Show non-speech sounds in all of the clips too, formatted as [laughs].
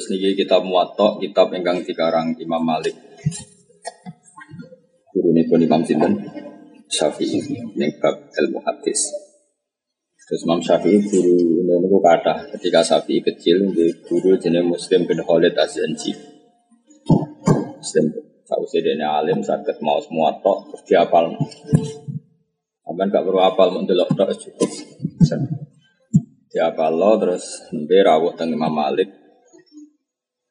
Terus niki kitab Muwatta, kitab ingkang dikarang Imam Malik. Guru pun Imam Sinten Syafi'i ning bab ilmu hadis. Terus Imam Syafi'i guru niku kata ketika Syafi'i kecil guru jenenge Muslim bin Khalid Az-Zanji. Muslim tahu dene alim sakit mau semua tok terus diapal. Sampeyan gak perlu apal mau delok tok cukup. Diapal lo terus nembe rawuh teng Imam Malik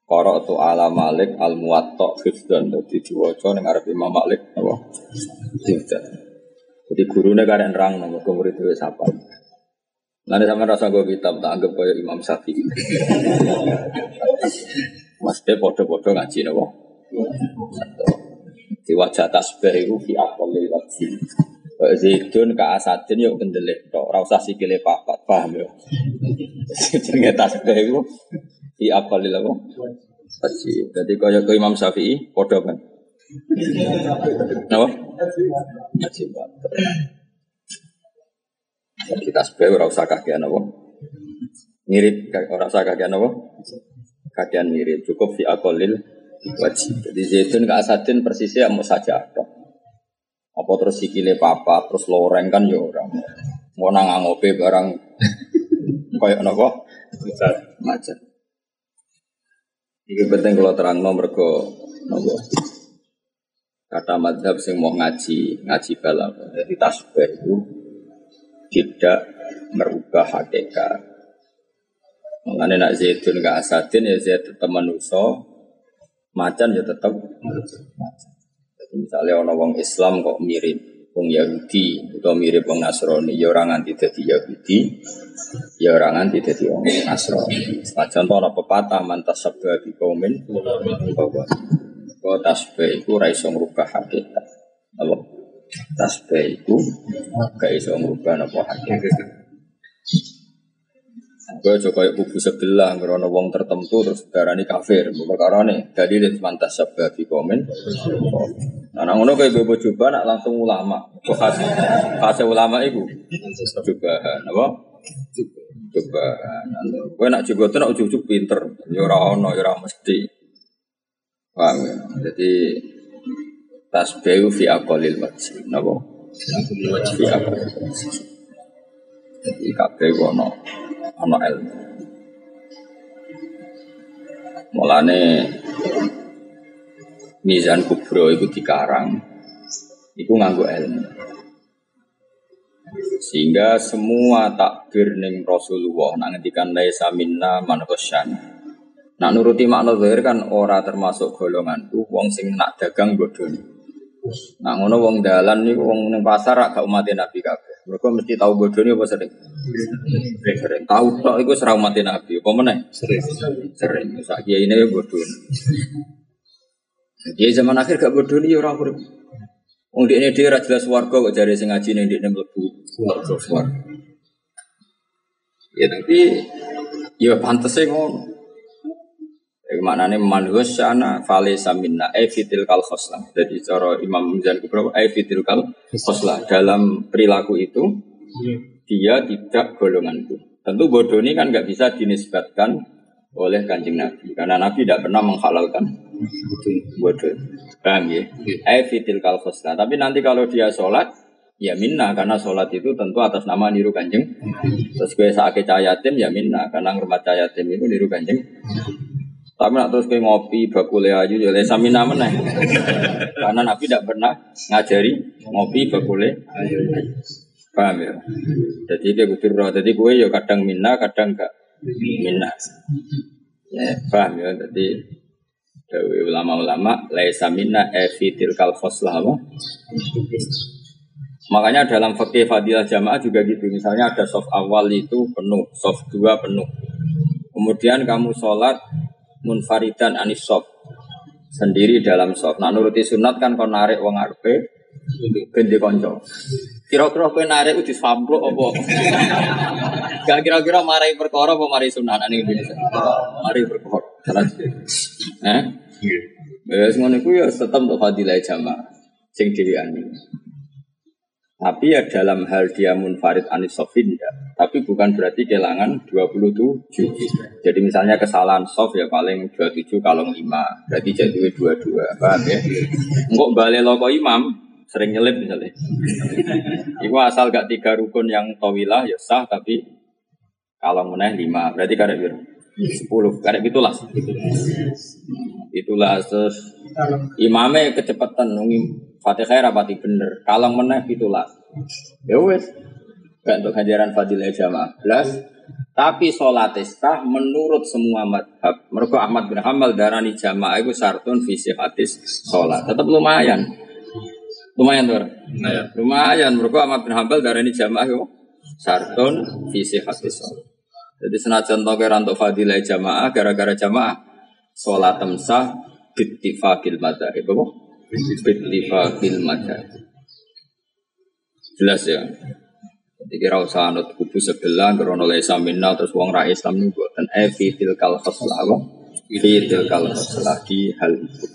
Koro tu ala Malik al muwatta hifdan dadi diwaca ning arep Imam Malik apa? Hifdan. Jadi gurunya kan rang nama murid itu siapa? Nanti sama rasa gue kitab tak anggap kayak Imam Syafi'i. Mas dia podo-podo ngaji nopo. Di wajah tasbih itu fi akalil wajib. Zaidun ka asadin yuk kendelik tok ora usah sikile papat paham yo. [laughs] Jenenge tasbih itu di apa lila apa? Wajib. Jadi kaya ke Imam Syafi'i, podo kan? Apa? Wajib. Jadi tasbih ora usah kakean apa? Mirip ora usah kakean apa? Kakean mirip, cukup fi aqallil wajib. Jadi zaitun ke asadin persisnya mau saja apa? Apa terus sikile papa, terus loreng kan ya orang. Mau nang ngopi barang [laughs] kayak napa? Macet. Ini penting kalau terang nomor ke nomor kata madhab sing mau ngaji ngaji balam jadi tasbih itu tidak merubah hakikat. Mengenai nak zaitun gak asadin ya zaitun tetap manusia, macan ya tetap macan. Misalnya orang orang Islam kok mirip wong Yahudi atau mirip wong Nasrani ya orang anti jadi Yahudi ya orang anti jadi wong Nasrani. Contoh ana pepatah mantas sabda kaumin bahwa kau tasbih itu raiso merubah hakikat. Apa? Tasbih itu gak iso merubah apa hakikat Gue coba kayak kubu sebelah, ngerono wong tertentu terus darani kafir. Perkara nih, jadi dia mantas sabda di komen. Nah, ngono kayak coba nak langsung ulama. Khas, khas ulama itu. Coba, apa? Coba. Gue nak coba tuh nak ujuk pinter. Ya ono, ya mesti. Paham ya? Jadi tasbihu fi aqalil wajib. Napa? Fi aqalil wajib. Jadi kabeh ono ono ilmu. Mulane Mizan Kubro itu dikarang itu nganggo ilmu. Sehingga semua takbir ning Rasulullah nak ngendikan laisa minna man Nak nuruti makna zahir kan ora termasuk golonganku wong sing nak dagang bodoni. Nak ngono wong dalan niku wong ning pasar gak umat Nabi kabeh. Mereka mesti tahu bodoh ini apa sering? Sering. Tahu tok itu serau mati nabi. Apa mana? Sering. Sering. Saat dia ini bodoh. Dia zaman akhir gak bodoh ini orang urip. Wong ini dia jelas warga kok jari sing ngaji ning dia mlebu warga. Ya tapi ya pantes sih ngono. Maknanya manhus sana fale samina evitil kal khoslah. Jadi cara Imam Mizan Kubra evitil kal khoslah. Dalam perilaku itu dia tidak golonganku. Tentu bodoh ini kan nggak bisa dinisbatkan oleh kanjeng Nabi karena Nabi tidak pernah menghalalkan bodoh. Paham ya? Evitil kal khoslah. Tapi nanti kalau dia sholat ya minna karena sholat itu tentu atas nama niru kanjeng. Terus gue saat yatim ya minna karena ngurmat yatim itu niru kanjeng. Tapi nak terus kayak ngopi bakule aja ya lesa mina meneh. [laughs] Karena Nabi tidak pernah ngajari ngopi bakule Paham ya? Jadi kayak kudu roh. Jadi kue ya kadang minna, kadang gak minna. Ya, paham ya? Jadi Dewi ulama-ulama laisa minna evitil kal khoslah Makanya dalam fakih fadilah jamaah juga gitu. Misalnya ada soft awal itu penuh, soft dua penuh. Kemudian kamu sholat munfaridan anisop sendiri dalam sop. Nah nuruti sunat kan kon narik wong arpe gende konco. Kira-kira kowe narik udah samplo apa? [laughs] Gak kira-kira marai perkara apa marai sunat ning Indonesia? Mari perkara. Eh? Ya ngono iku ya tetep untuk fadilah jamaah sing dhewean. Tapi ya dalam hal dia munfarid anis sofin ya. Tapi bukan berarti kehilangan 27. Jadi misalnya kesalahan sof ya paling 27 kalau 5. Berarti jadi 22. Paham ya? Enggak balik loko imam sering nyelip misalnya. Iku asal gak tiga rukun yang tawilah ya sah tapi kalau meneh 5. Berarti kada biru. 10. Kada itulah. Itulah terus imamnya kecepatan nunggu Fatihah rapati bener. Kalau meneh pitulas. Ya wes. Gak untuk ganjaran fadilah jamaah. Belas. Tapi sholat sah menurut semua madhab. Mereka Ahmad bin Hamal darani jamaah itu sartun visi hadis sholat. Tetap lumayan. Lumayan tuh. Lumayan. Lumayan. Mereka Ahmad bin Hamal darani jamaah itu sartun visi hadis sholat. Jadi senajan to kira untuk fadilah jamaah gara-gara jamaah sholat temsah bittifakil madhab. Apa? bittifaqil madhab. Jelas ya. Jadi kira usah anut kubu sebelah, krono lesa minna, terus wong ra Islam ini buatan e fitil kal khoslah apa? Fitil kal khoslah di hal itu.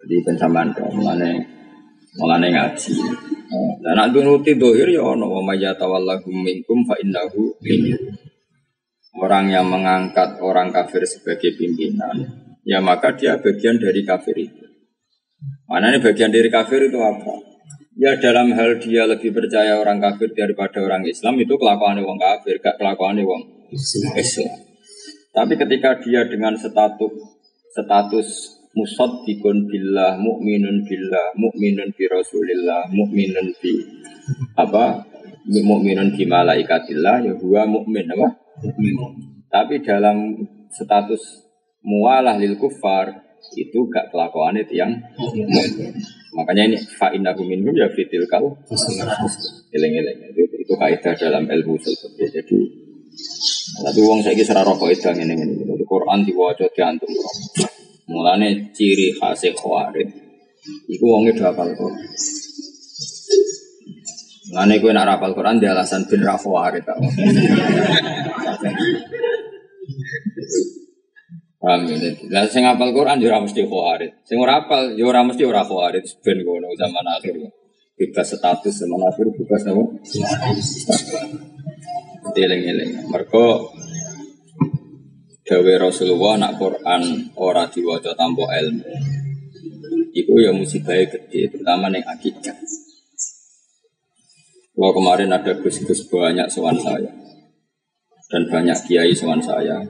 Jadi, pensamaan kau mengenai mengenai ngaji. Dan nak nuruti dohir ya ono wa mayyatawallahu minkum fa innahu minkum. Orang yang mengangkat orang kafir sebagai pimpinan ya maka dia bagian dari kafir itu. Mana ini bagian dari kafir itu apa? Ya dalam hal dia lebih percaya orang kafir daripada orang Islam itu kelakuan orang kafir, gak kelakuan orang Islam. Tapi ketika dia dengan status status musod dikun billah, mukminun billah, mukminun bi rasulillah, mukminun bi apa? Mukminun bi malaikatillah, ya huwa mukmin apa? Mukmin. Tapi dalam status mualah lil kufar itu gak kelakuan itu yang makanya ini fa innahu minhum ya fitil kal eleng eleng itu itu kaidah dalam ilmu seperti jadi tapi uang saya kisah rokok itu ini ini Quran diwajah diantum mulane ciri khas khawarid itu uangnya dua hafal Quran Ngene kowe nak rapal Quran di alasan bin rafawarid tak. Paham ya? Lah sing hafal Quran yo ora mesti khawarit. Sing ora hafal yo ora mesti ora khawarit ben ngono zaman akhir. Bebas status zaman akhir bebas apa? Eling-eling. Mergo dawe Rasulullah nak Quran ora diwaca tanpa ilmu. Iku ya musibah gede, terutama ning akidah. Wah kemarin ada gus-gus banyak soal saya. Dan banyak kiai soal saya.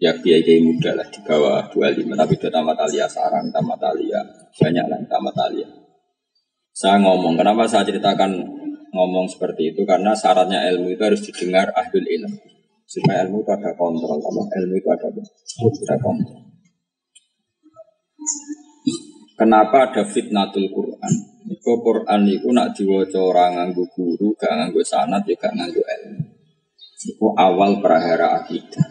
Ya kiai kiai muda lah di bawah 25 tapi sudah tamat alia sarang tamat alia. Banyak lah tamat alia. Saya ngomong kenapa saya ceritakan ngomong seperti itu? Karena syaratnya ilmu itu harus didengar ahlul ilm supaya ilmu itu ada kontrol apa ilmu itu ada ada kontrol Kenapa ada fitnatul Quran? Itu Quran itu nak diwaca orang nganggu guru, gak nganggu sanat, juga ya nganggu ilmu. Itu awal prahara akidah.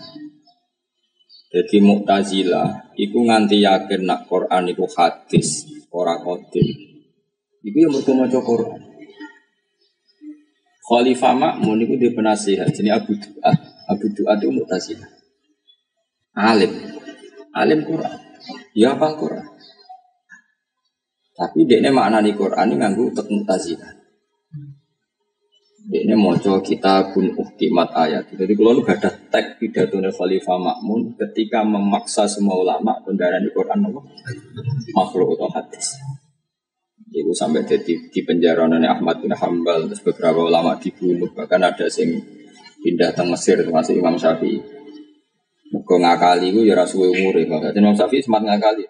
Jadi Mu'tazilah iku nganti yakin nak Quran iku hadis, ora qadim. Iku yang mergo maca Quran. Khalifah Makmun iku di penasihat jadi Abu Duat. Abu Duat itu Mu'tazilah. Alim. Alim Quran. Ya apa Quran? Tapi dia ini makna di Quran ini nganggu untuk Mu'tazilah. Ini moco kita pun uktimat ayat. Jadi kalau lu gak ada tag pidato Khalifah Makmun ketika memaksa semua ulama kendaraan di Quran apa? makhluk atau hadis. Itu sampai jadi di penjara Ahmad bin Hambal terus beberapa ulama dibunuh bahkan ada yang pindah ke Mesir termasuk Imam Syafi'i. Kau ngakali itu ya rasuwe umur ya Imam Syafi'i semangat ngakali.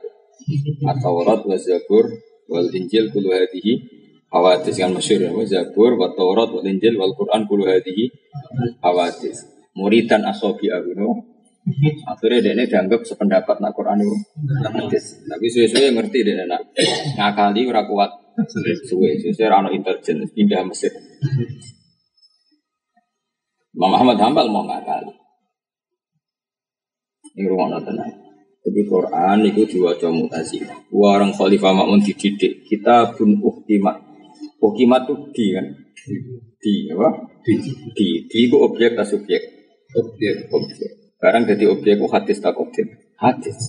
Atau Taurat wa Zabur wal Injil kulu hadihi. Hawadis kan masyur ya Zabur wa Taurat wa Injil wal Quran kullu hadhihi hawadis. Muridan asobi aguno akhirnya dia ini dianggap sependapat nak Quran itu. Hadis. Tapi suwe-suwe ngerti dia nak ngakali ora kuat. Suwe suwe rano intelijen pindah Mesir Imam Muhammad Hambal mau ngakali ini rumah tenang jadi Quran itu diwajah mutasi. Warang Khalifah Makmun dididik. Kita pun uhtimat Hukimat itu di kan? Di apa? Di. Di. Di itu objek atau subjek? Objek. Objek. Sekarang jadi objek itu hadis tak objek? Hadis.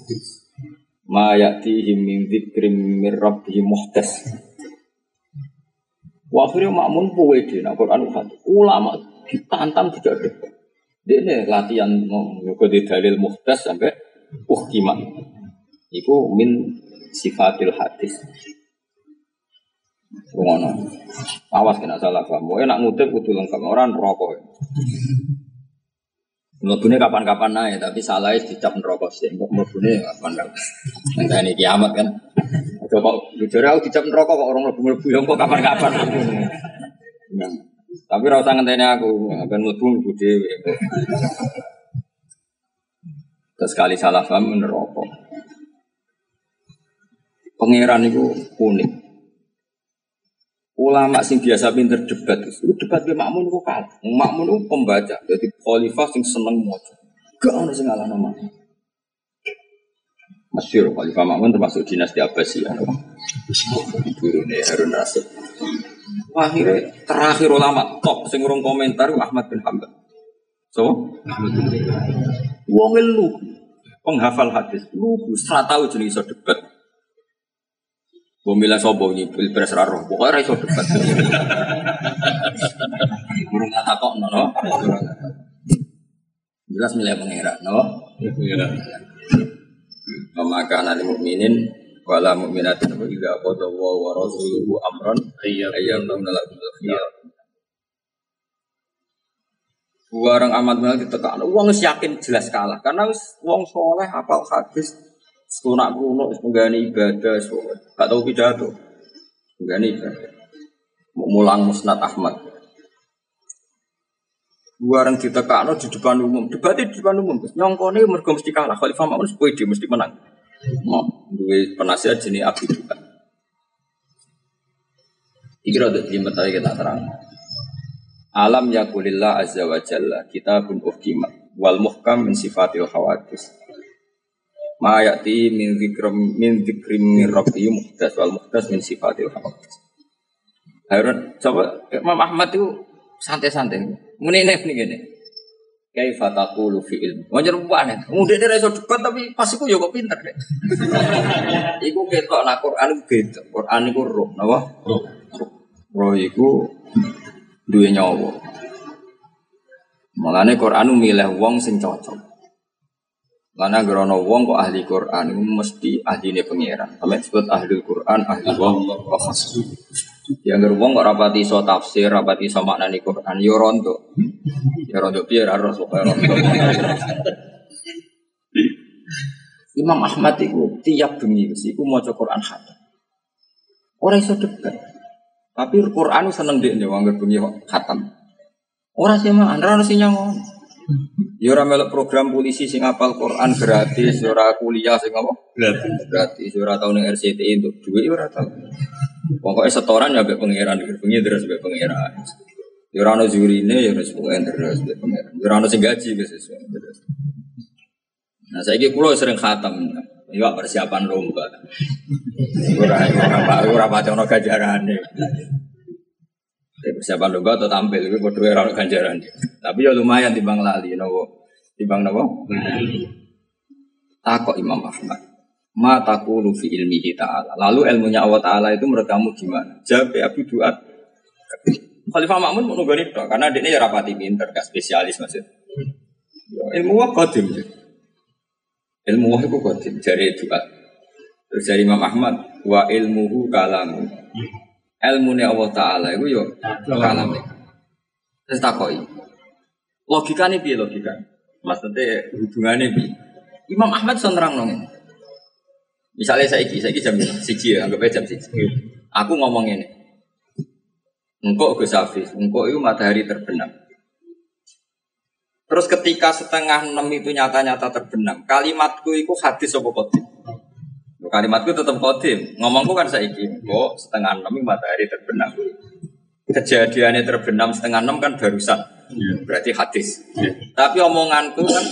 Ma ya'tihim min dzikrim min rabbihim muhtas. Akhirnya makmun puwe di nak Quran hadis. Ulama ditantang tidak ada. Dia ini latihan juga di dalil muhtas sampai uh gimana? Iku min sifatil hadis. Ngono. Awas kena salah paham. Mau enak ngutip kudu lengkap orang rokok. Mlebune kapan-kapan naik, tapi salah dicap neraka sih. Kok mlebune kapan kapan. ini kiamat kan. Kok jujur aku dicap neraka kok orang mlebu-mlebu ya kok kapan-kapan. [laughs] Nah, tapi ora usah ngenteni aku, ben mlebu mlebu dhewe. Terus sekali salah paham neraka. Pangeran itu unik. Ulama sing biasa pinter debat itu debat be makmun kok kalah. Makmun itu pembaca, jadi khalifah sing seneng maca. Gak ono sing nama. Masyur khalifah makmun termasuk dinasti Abbasiyah. Turune Harun Rasid. Akhirnya terakhir ulama top sing urung komentar Ahmad bin Hanbal. So, wong lu penghafal hadis lu serata tahu jenis debat. Bumila sobo ini pilpres raro, pokoknya raiso debat. [laughs] Burung kata kok no, Jelas milih pengira, no. Maka nanti mukminin wala mukminatin wa idza qada wa rasuluhu amran ayyam lakum khiyar. Warang amat banget ditekan. Uang yakin jelas kalah karena uang soleh apal hadis Sunak kuno, menggani ibadah, gak tahu pidato, menggani ibadah. Mulang musnad Ahmad. Barang ditekakno di depan umum, debat di depan umum. Nyongkone mergo mesti kalah. Khalifah Ma'mun sepoi dia mesti menang. Mau duwe penasihat jenis Abi Dukan. Iki rada jelimet aja kita terang. Alam yakulillah azza wa jalla kitabun uhkimat wal muhkam min sifatil khawatis ma yati min dzikrim min dzikrim min rabbi muhdas wal muhdas min sifatil hawadis Harun coba Imam Ahmad itu santai-santai. Muni nek nih gini kaifa taqulu fi ilmi wajar banget mudah dia iso debat tapi pas iku yo kok pinter deh [laughs] iku ketok nak Quran beda. Quran iku roh napa? Roh roh iku duwe nyawa. Mulane Quran milih wong sing cocok karena gerono wong kok ahli Quran itu mesti ahli ini pengiran. Sampai disebut ahli Quran, ahli wong kok Yang ger wong kok rapati so tafsir, rapati so maknani Quran, yo ya rondo. Ya rondo biar harus pokoke rondo. Imam Ahmad itu tiap bengi itu mau Quran khatam. Orang iso debat. Tapi Quran seneng deh nih wong bengi khatam. Orang sih mah, anda harus nyangong. Ya ora melok program polisi sing apal Quran gratis, ya ora kuliah sing apa? Gratis. Gratis, ya ora tau ning RCTI untuk duit ya ora tau. Pokoknya setoran ya mbek pangeran, bengi terus mbek pangeran. Ya ora ono jurine ya wis pokoke terus mbek pangeran. Ya ora ono sing gaji wis terus. Nah, saiki kula sering khatam. Ya persiapan lomba. Ora ora ora ora ono gajarane persiapan lomba atau tampil itu berdua orang ganjaran. Tapi ya lumayan timbang lali, nopo timbang nopo. Takok Imam Ahmad. Ma takulu fi ilmihi ta'ala. Lalu ilmunya Allah Ta'ala itu menurut kamu gimana? Jawab ya Abu Duat. Khalifah Makmun mau nunggu itu karena dia ini ya rapati pinter, gak spesialis maksud. Ya, ilmu wah kodim. Ilmu wah itu kodim. Jari Duat. Terus dari Imam Ahmad. Wa ilmuhu kalamu ilmu Allah Taala itu yo kalam Terus takoi. Logika nih bi logika. Maksudnya hubungannya bi. Imam Ahmad sonrang nong Misalnya saya iki, saya iki jam siji ya, anggap aja jam siji. Aku ngomong ini. Engkau Gus Hafiz, engkau itu matahari terbenam. Terus ketika setengah enam itu nyata-nyata terbenam, kalimatku itu hadis apa kotim? Kalimatku tetap kodim. Ngomongku kan saya ingin kok setengah enam matahari terbenam. Kejadiannya terbenam setengah enam kan barusan. Iya. Berarti hadis. Ya. Tapi omonganku kan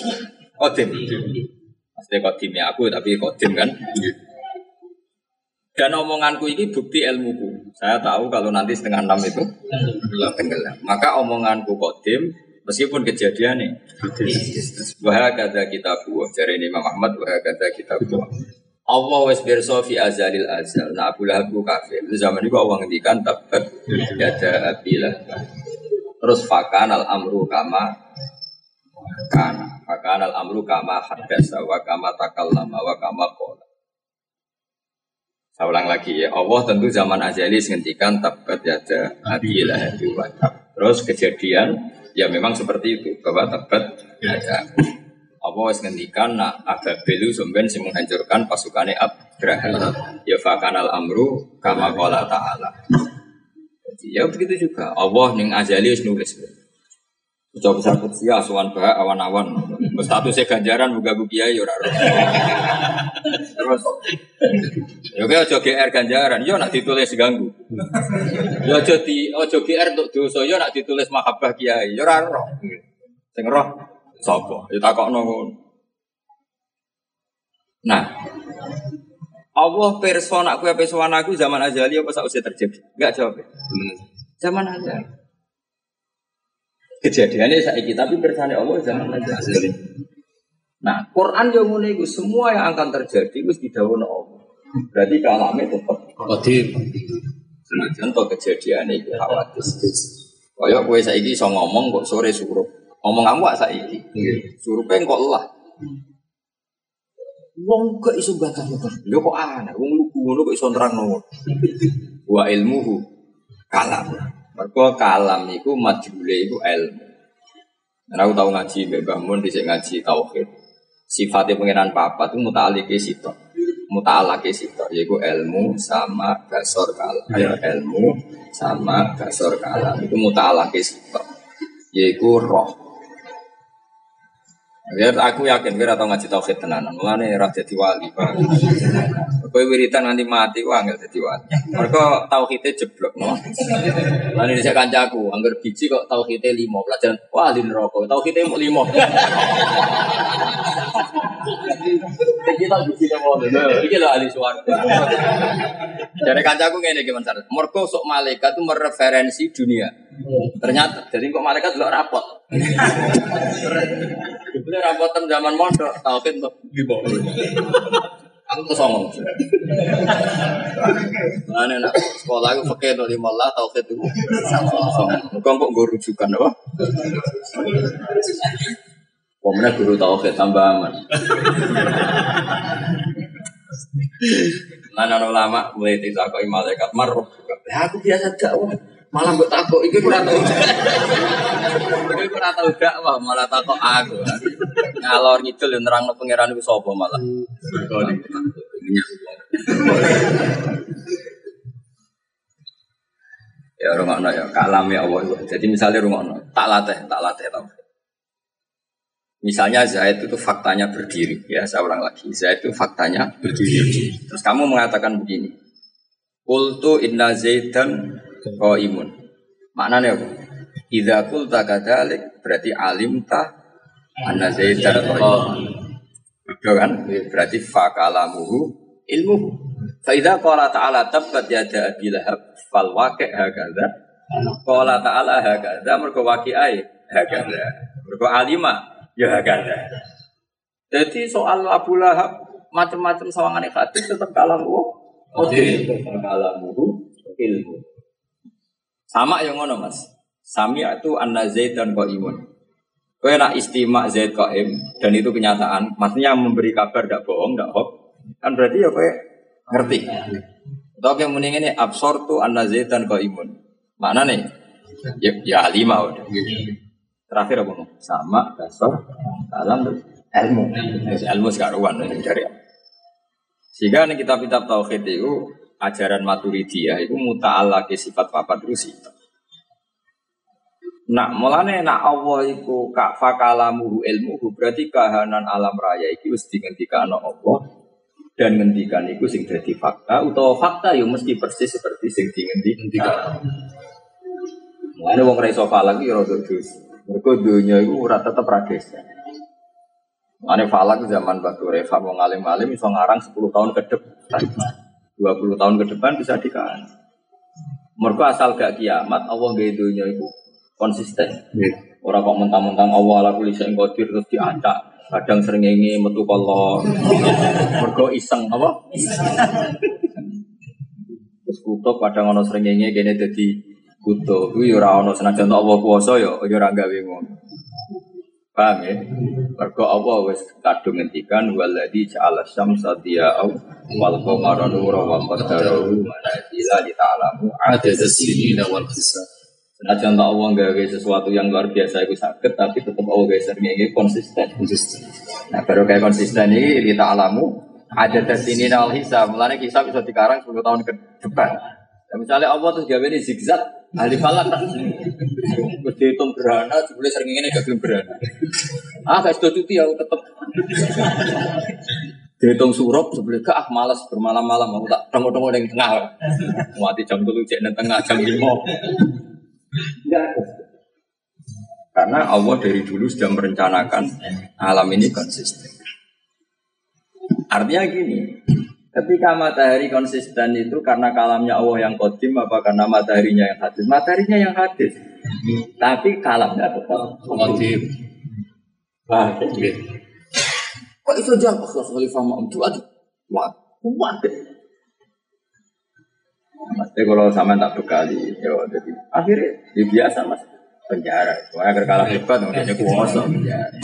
kodim. Maksudnya kodimnya aku tapi kodim kan. Ya. Dan omonganku ini bukti ilmuku. Saya tahu kalau nanti setengah enam itu tenggelam. Maka omonganku kodim meskipun kejadiannya. Wah kata kita buah. Jari ini Imam Ahmad wah kata kita buah. Allah wes berso fi azalil azal. Nah Abu Lahab kafir. Itu zaman itu Allah ngendikan tabat yada abilah. Terus fakan al amru kama kana. Fakan al amru kama hadasa wa kama takallama wa kama qala. Saya ulang lagi ya. Allah tentu zaman azali ngendikan tabat yada abilah wa Terus kejadian ya memang seperti itu bahwa tabat yada apa wis ngendikan nak belu sumben sing menghancurkan pasukannya Abraha. Ya fakanal amru kama qala ta'ala. Ya begitu juga. Allah ning azali wis nulis. Coba besar kutsia asuhan bah awan-awan. Statusnya ganjaran buka bukia ya ora Terus ya kayak ojo GR ganjaran, yo nak ditulis ganggu. Yo ojo di ojo GR untuk dosa, yo nak ditulis mahabbah kiai, yo ora roh. Sing roh Sopo? Ya takokno Nah, Allah persona aku apa persona aku zaman azali apa sausnya terjadi? Enggak jawab ya. Zaman azali. Kejadiannya saya tapi persona Allah zaman azali. Nah, Quran yang mulai itu semua yang akan terjadi itu didawuhna Allah. Berarti kalamnya tetap qadim. Senajan to kejadian itu khawatir. Kayak kowe saiki iso ngomong kok sore suruh Ngomong kamu saya ini, suruh pengen kok lah. Wong ke isu batas itu, lo kok aneh, wong lu ngono kok iso nerang nopo. Wa ilmuhu kalam. Mergo kalam iku majhule iku ilmu. Nah, aku tahu ngaji Mbak Bahmun di ngaji tauhid. Sifatnya pengiran papa itu muta'alike sitok. Muta'alake sitok yaitu ilmu sama dasar kalam. Ya. ilmu sama dasar kalam itu muta'alake sitok. Yaitu roh. Biar aku yakin biar atau ngaji tauhid tenanan. Mulane ora dadi wali. Kowe wiritan nanti mati wah enggak dadi wali. Mergo tauhidnya jeblok no. Lan ini saya kancaku, anggar biji kok tauhidnya limo pelajaran wah di neraka. Tauhidnya mau limo. Kita biji mau Iki lho ahli swarga. Dari kancaku ngene gimana cara? Mergo sok malaikat itu mereferensi dunia. Ternyata jadi kok malaikat delok rapot. Jebule rapotan zaman mondok, tauhid di bawah. Aku tuh songong. Mana nak sekolah aku pakai tuh lima lah tauhid itu. Songong. Kau kok gue rujukan apa? Pemenang guru tauhid tambah aman. Nana ulama mulai tidak kau malaikat maruf. Aku biasa dakwah. Malah mbok takut, iki ora tau. [laughs] Iki ora tau dakwah, malah takut aku. Ngalor ngidul yo nerangno pangeran iku sapa malah. Ya rungokno ya kalam ya Allah. Jadi misalnya rungokno, tak latih, tak latih tau. Misalnya Zaid itu faktanya berdiri, ya saya ulang lagi. Zaid itu faktanya berdiri. Terus kamu mengatakan begini, Kultu inna Zaidan Kau imun. Maknanya apa? Idza qulta kadzalik berarti alim ta anna zaidan qaim. Betul kan? Berarti fakalamuhu ilmu. Fa idza qala ta'ala tabbat yada abi lahab fal waqi' hakadha. Qala ta'ala hakadha mergo waqi'ai hakadha. Mergo alima ya hakadha. Jadi soal Abu Lahab macam-macam sawangan hati tetap kalamu. Oh, kalamuhu ilmu. Sama yang ngono mas. Sami itu anna Zaid dan imun. Kau nak istimak Zaid im dan itu kenyataan. Maksudnya memberi kabar tidak bohong, tidak hoax. Kan berarti ya kau ngerti. Atau yang mending ini absor tu anna Zaid dan imun. Mana nih? Ya, ya lima udah. Terakhir apa Sama dasar dalam ilmu. Ilmu sekaruan dari Sehingga nih kitab-kitab tauhid itu ajaran maturidiyah itu ke sifat papat terus itu. Nak mulane nak Allah iku kak fakalamuhu ilmuhu berarti kahanan alam raya iki wis dingendikano Allah dan ngendikan iku sing dadi fakta utawa fakta yo mesti persis seperti sing dingendikan. Mulane wong ra iso falak iki rada dus. Mergo donya iku ora tetep ra geser. Mulane falak zaman batu Reva wong alim-alim iso ngarang 10 tahun ke depan. 20 tahun ke depan bisa dikaji. Mereka asal gak kiamat, Allah gak dunia itu konsisten. Yeah. Orang kok mentang-mentang Allah ala kulli syai'in qadir terus diacak. kadang srengenge metu kolor. Mergo iseng apa? Terus kutub kadang ana srengenge kene dadi kutub. Kuwi ora ana senajan Allah kuwasa ya ya ora gawe ngono. Paham ya? Mergo Allah wis kadung ngendikan waladzi ja'ala syamsa diya'au wal qamara nuran wa qaddarahu manazila li ta'lamu Adada sinina wal hisab. Senajan tak Allah gawe sesuatu yang luar biasa itu sakit, tapi tetap Allah gawe sering konsisten. Konsisten. Nah baru kayak konsisten ini kita alamu ada tes ini nal hisab. Mulanya hisab bisa dikarang 10 tahun ke depan. Nah, misalnya Allah terus gawe ini zigzag, ahli falak kan. Terus dihitung gerhana, jebule sering ini gak gelem gerhana. Ah gak sudah cuti aku tetep. Dihitung surup sebelum ke ah malas bermalam-malam aku tak tengok-tengok yang tengah. Mati jam dulu cek nang tengah jam lima. Enggak. Karena Allah dari dulu sudah merencanakan alam ini konsisten. Artinya gini, ketika matahari konsisten itu karena kalamnya Allah yang kodim apa karena mataharinya yang hadis? Mataharinya yang hadis. Tapi kalamnya tetap Motif. Wah, Oke. kok itu jawab Khalifah Ma'am itu aduh, wah, kuat deh. Maksudnya kalau sama tak bekali, ya jadi akhirnya ya biasa mas penjara. Wah agar kalah hebat, makanya kuasa penjara.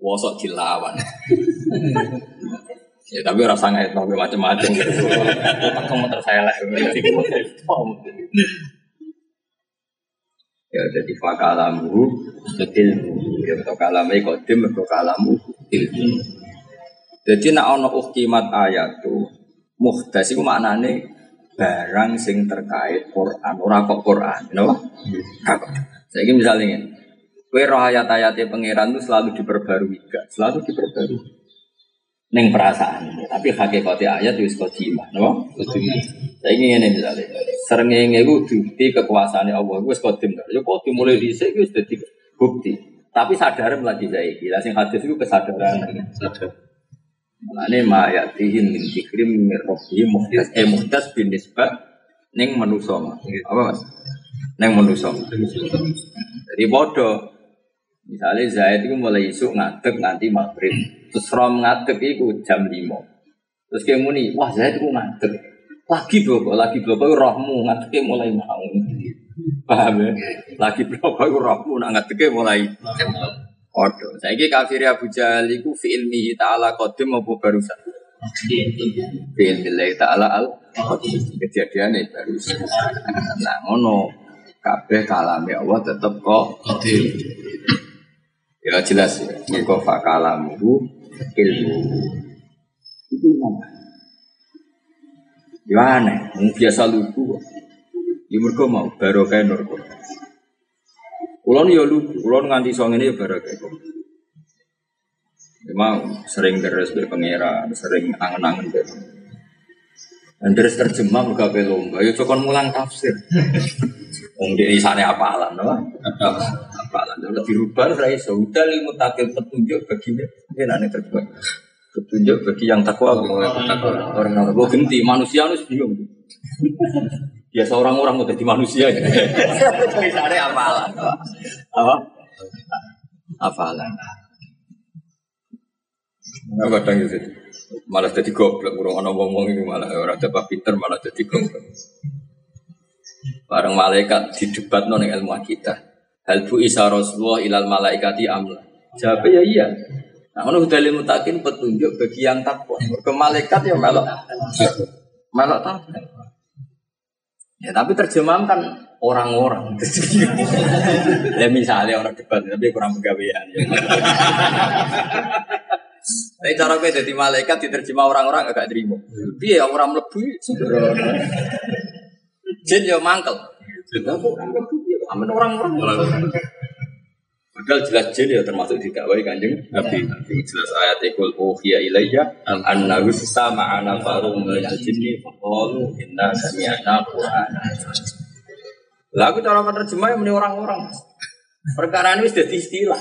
Kuasa dilawan. [laughs] ya tapi rasa nggak tahu macam-macam gitu. [laughs] Kamu terselek. Ya jadi fakalamu ilmu. Ya untuk kalamai kodim, untuk kalamu ilmu. Jadi nak ono uktimat ayat tuh muhdas itu maknane barang sing terkait Quran, ora kok Quran, napa? Apa? Saya misalnya ini, kue roh ayat-ayatnya pangeran itu selalu diperbarui, gak? Selalu diperbarui. Neng perasaan, tapi hakikatnya ayat itu kodimah, napa? Saya ini ini misalnya, serengenge itu bukti kekuasaan Allah, itu kodim, ya kodim mulai di sini itu jadi bukti. Tapi sadaran lagi saya kira, sing hadis itu kesadaran. Sadar. Mulane ma yatihin min dzikrim min rabbi muhdas eh muhdas bin nisbah ning manusa. Apa Mas? Ning manusa. Jadi bodoh. Misalnya Zaid itu mulai isuk ngadeg nganti maghrib. Terus Rom ngadeg itu jam 5. Terus kayak muni, wah Zaid itu ngadeg. Lagi bloko, lagi bloko rohmu ngadeg mulai mau. Paham ya? Lagi bloko rohmu nak ngadeg mulai Odo. Saya ini kafir Abu Jahal itu fi ilmihi ta'ala qadim apa barusan? Fi ilmihi ta'ala al kejadian ini barusan. Nah, ngono kabeh kalame Allah tetep kok Kodim. Ya jelas ya. Mergo fa kalamuhu ilmu. Itu mana? Ya aneh, biasa lugu. Ya mergo mau barokah nur Quran. Kulon ya lugu, kulon nganti song ini ya barokah. Memang sering deres be pangeran, sering angen-angen be. Dan deres terjemah muka be lomba, ya cokon mulang tafsir. [laughs] Wong di sana apalan, no? Apalan, kalau dirubah saya sudah limu takil petunjuk bagi dia nanti terjemah. Petunjuk bagi yang takwa, takwa orang yang takwa genti manusia harus bingung. Ya seorang orang udah di manusia ya. Misalnya apalan, apa? Apalan. Nah, kadang gitu. Malah jadi goblok, urung ana ngomong itu malah orang coba pinter malah jadi goblok. Bareng malaikat di debat non ilmu kita. Hal bu isa Rasulullah ilal malaikati amla. Jawabnya ya iya. Nah, ono dalil mutakin petunjuk bagi yang takwa. Ke malaikat ya melok. Melok takwa. Ya tapi terjemahan kan orang-orang. [laughs] ya misalnya orang debat tapi kurang pegawaian. Ya. [laughs] Tapi cara gue jadi malaikat diterjemah orang-orang agak terima. Iya orang melebu. Jin ya mangkel. Amin orang-orang. Padahal jelas jin ya termasuk didakwai kanjeng Nabi. Nabi jelas ayat ikul uhiya ilayya annahu sama ana farum min jinni faqalu inna sami'na qur'ana. Lagu cara menerjemah yang orang-orang. Perkara ini sudah istilah.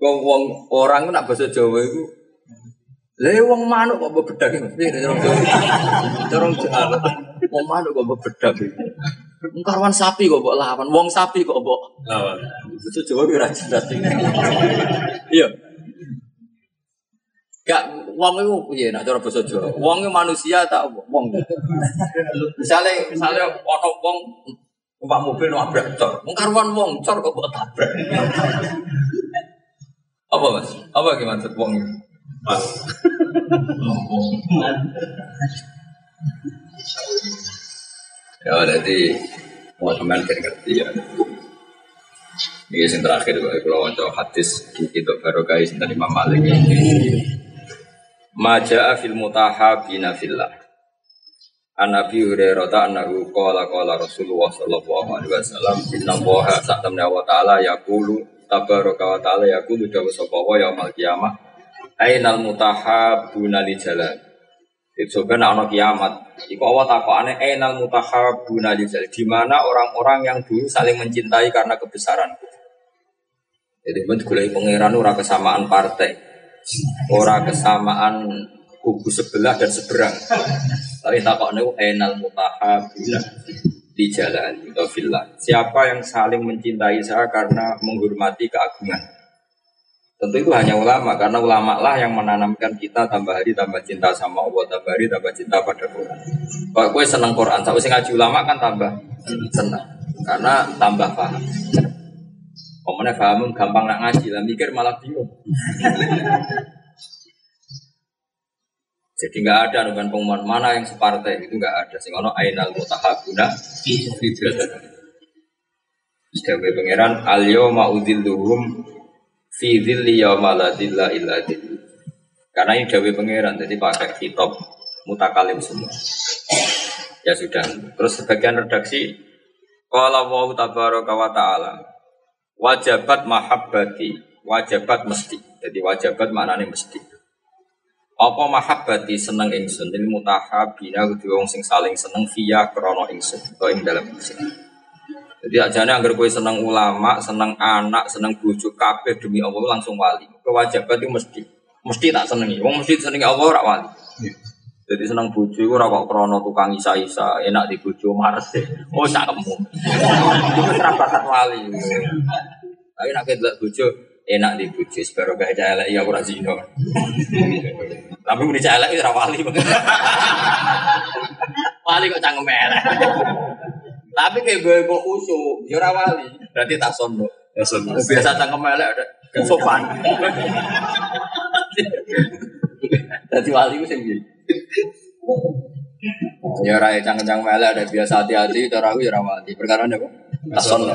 Wong wong orang nak bahasa Jawa itu Lah wong manuk kok bebedak iki. Dorong Jawa. Wong manuk kok bebedak iki. Karwan sapi kok mbok lawan, wong sapi kok mbok Lawan. itu Jawa kira jelas. Iya. Gak wong itu piye nak cara basa Jawa. Wong itu manusia tak wong. Misalnya misalnya ono wong numpak mobil nabrak cor. Wong karuan wong cor kok mbok tabrak. Apa Mas? Apa gimana maksud wong itu? Pas. Ya jadi mau kan ngerti ya. Ini yang terakhir kalau untuk hadis itu baru guys dari Imam Malik. Maja fil mutahabina fillah. An Nabi Hurairah annahu qala qala Rasulullah sallallahu alaihi wasallam inna Allaha sa'tamna wa ta'ala yaqulu tabaraka wa ta'ala yaqulu dawu sapa wa yaumil qiyamah ainal mutahabuna li jalan. Itu sebenarnya ana kiamat. Iku Allah takokane ainal mutahabuna li jalan. Di mana orang-orang yang dulu saling mencintai karena kebesaran. Jadi ben golek pangeran ora kesamaan partai. Ora kesamaan kubu sebelah dan seberang. Tapi takokne enal mutahabuna di jalan atau villa. Siapa yang saling mencintai saya karena menghormati keagungan? Tentu itu hanya ulama karena ulama lah yang menanamkan kita tambah hari tambah cinta sama Allah, tambah hari tambah cinta pada Quran. Kalau gue seneng Quran, tapi sing ngaji ulama kan tambah senang karena tambah paham. Komene paham gampang nak ngaji lah mikir malah bingung. Jadi nggak ada dengan pengumuman mana yang separtai itu nggak ada. Sing ono ainal mutahabuna fi Sebagai pangeran al yawma udilluhum fi dhilli yawma la dhilla illa dhillu. Karena ini dawe pangeran jadi pakai kitab mutakalim semua. Ya sudah. Terus sebagian redaksi Qala wa tabaraka wa ta'ala wajabat mahabbati wajabat mesti. Jadi wajabat maknanya mesti. Apa mahabbati seneng ingsun ini mutahabina kudu wong sing saling seneng via krana ingsun atau ing dalam ingsun. Jadi ajane anggar kowe seneng ulama, seneng anak, seneng bojo kabeh demi Allah langsung wali. Kewajiban itu mesti mesti tak senengi. Wong mesti senengi Allah ora wali. Jadi seneng bojo iku ora kok krana tukang isa-isa, enak di bojo mares. [laughs] Oh sakemu. [laughs] Itu ora bakat wali. Tapi nek delok bojo enak di bojo sebaro gak elek ya ora zina. [laughs] Tapi muni elek ora wali. wali kok cangkem elek. Tapi kayak gue kok usu, ya ora wali. Berarti tak sondo. Ya sama. Biasa cangkem elek ada sopan. Jadi wali ku sing piye? Ya ora cangkem elek ada biasa hati-hati cara aku ya ora wali. Perkara apa? Tak sondo.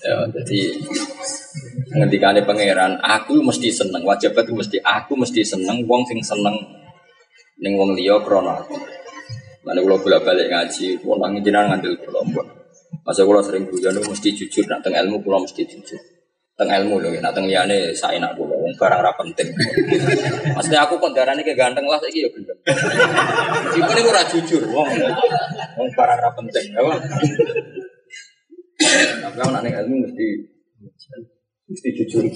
Ya, jadi ngendikane pangeran, aku mesti seneng, wajibat mesti aku mesti seneng, wong sing seneng ning wong liya krana aku. Mana kalau bolak balik ngaji, pulang jenengan ngambil kelompok. Masa kalau sering guyon itu mesti jujur, nak teng ilmu pulau mesti jujur. Teng ilmu loh, nak teng liane saya nak pulau, wong barang ra penting. [laughs] Maksudnya aku kondarane ke ganteng lah, saya ya gendeng. Meskipun ini ora jujur, wong wong barang ra penting, ya Bang. Tapi kalau nak ilmu mesti mesti jujur.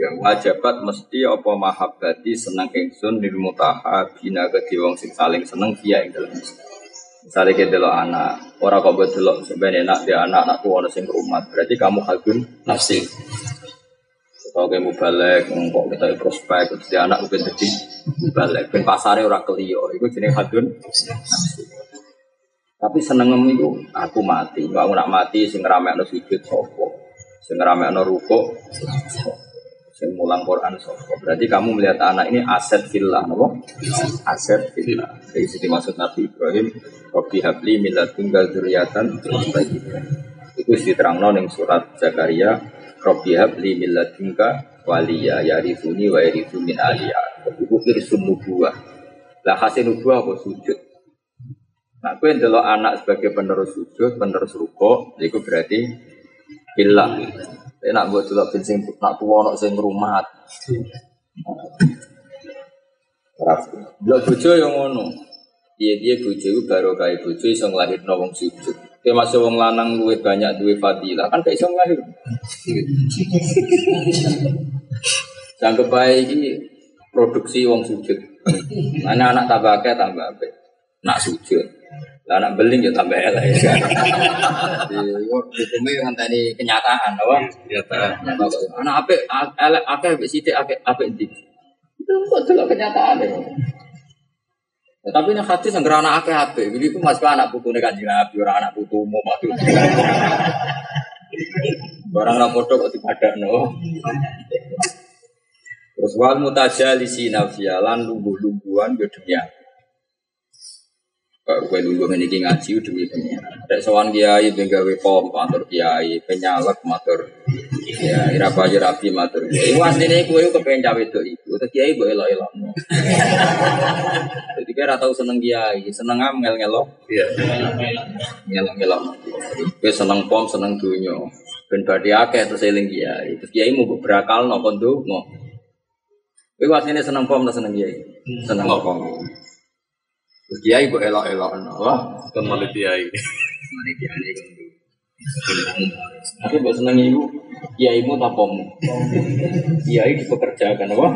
Ya wajibat mesti apa mahabbati seneng ingsun lil mutahabina ke wong sing saling seneng via ing dalem. Misalnya kita delok anak, orang kok buat delok sebenarnya enak dia anak anak tua sing rumah, berarti kamu hadun nafsi. Kalau kamu balik, kok kita prospek, terus dia anak mungkin jadi balik, ben pasarnya orang kelio, itu jenis hadun. Tapi seneng itu aku mati, aku nak mati sing ngeramekno sujud sopo, sing ngeramekno ruko, sing mulang Quran. Berarti kamu melihat anak ini aset nopo? Aset fillah. Dari sini maksud Nabi Ibrahim, Rabbi habli milat tunggal dzurriatan Itu diterangno ning surat Zakaria, Rabbi habli milat tunggal waliya yarithuni wa yarithu min aliyah. Itu irsun nubuah. Lah hasil nubuah apa sujud. Nah, kue ndelok anak sebagai penerus sujud, penerus ruko, itu berarti billah. Tapi nak buat delok ben sing nak tuwa nak sing ngrumat. Delok bojo yang ngono. Iya-iya bojo iku baru kae bojo iso nglahirno wong sujud. Kayak masuk wong lanang luwih banyak duwe fadilah kan kayak iso nglahir. Jangan baik ini produksi wong sujud. Mana anak tambah akeh tambah akeh. nak sujud. Lah nak beling ya tambah elek [laughs] ya. Jadi hukumnya ngenteni kenyataan, apa? Kenyataan. Anak apik elek akeh mbek sithik akeh apik ndi. Itu kok delok kenyataan ya. Ya, tapi ini hadis yang anak akeh apik. Jadi itu masuk anak putu nih kanjeng Nabi, orang anak putu umum waktu itu. Orang orang bodoh kok dipadakno. Terus wal mutajalisi nafsiya lan lungguh-lungguhan yo demi aku. Kok kowe lungguh ngene iki ngaji demi pengiran. Nek sowan kiai ben gawe pom matur kiai, penyalek matur kiai, ra payu rapi matur kiai. Iku asline kowe kepen cawe wedok iku, terus kiai mbok elok-elokno. Jadi kira tau seneng kiai, seneng am ngel-ngelok, Iya. ngelok-ngelok. Kowe seneng pom, seneng dunya. Ben badhe akeh terus eling kiai. Terus kiai mau berakal no kon ndonga. Kowe asline seneng pom seneng kiai? Seneng pom. Terus kiai mbok elok-elokno. Wah, Kembali kiai. mari kiai kon. Tapi mbok seneng iku kiaimu ta pommu? Kiai dipekerjakan apa?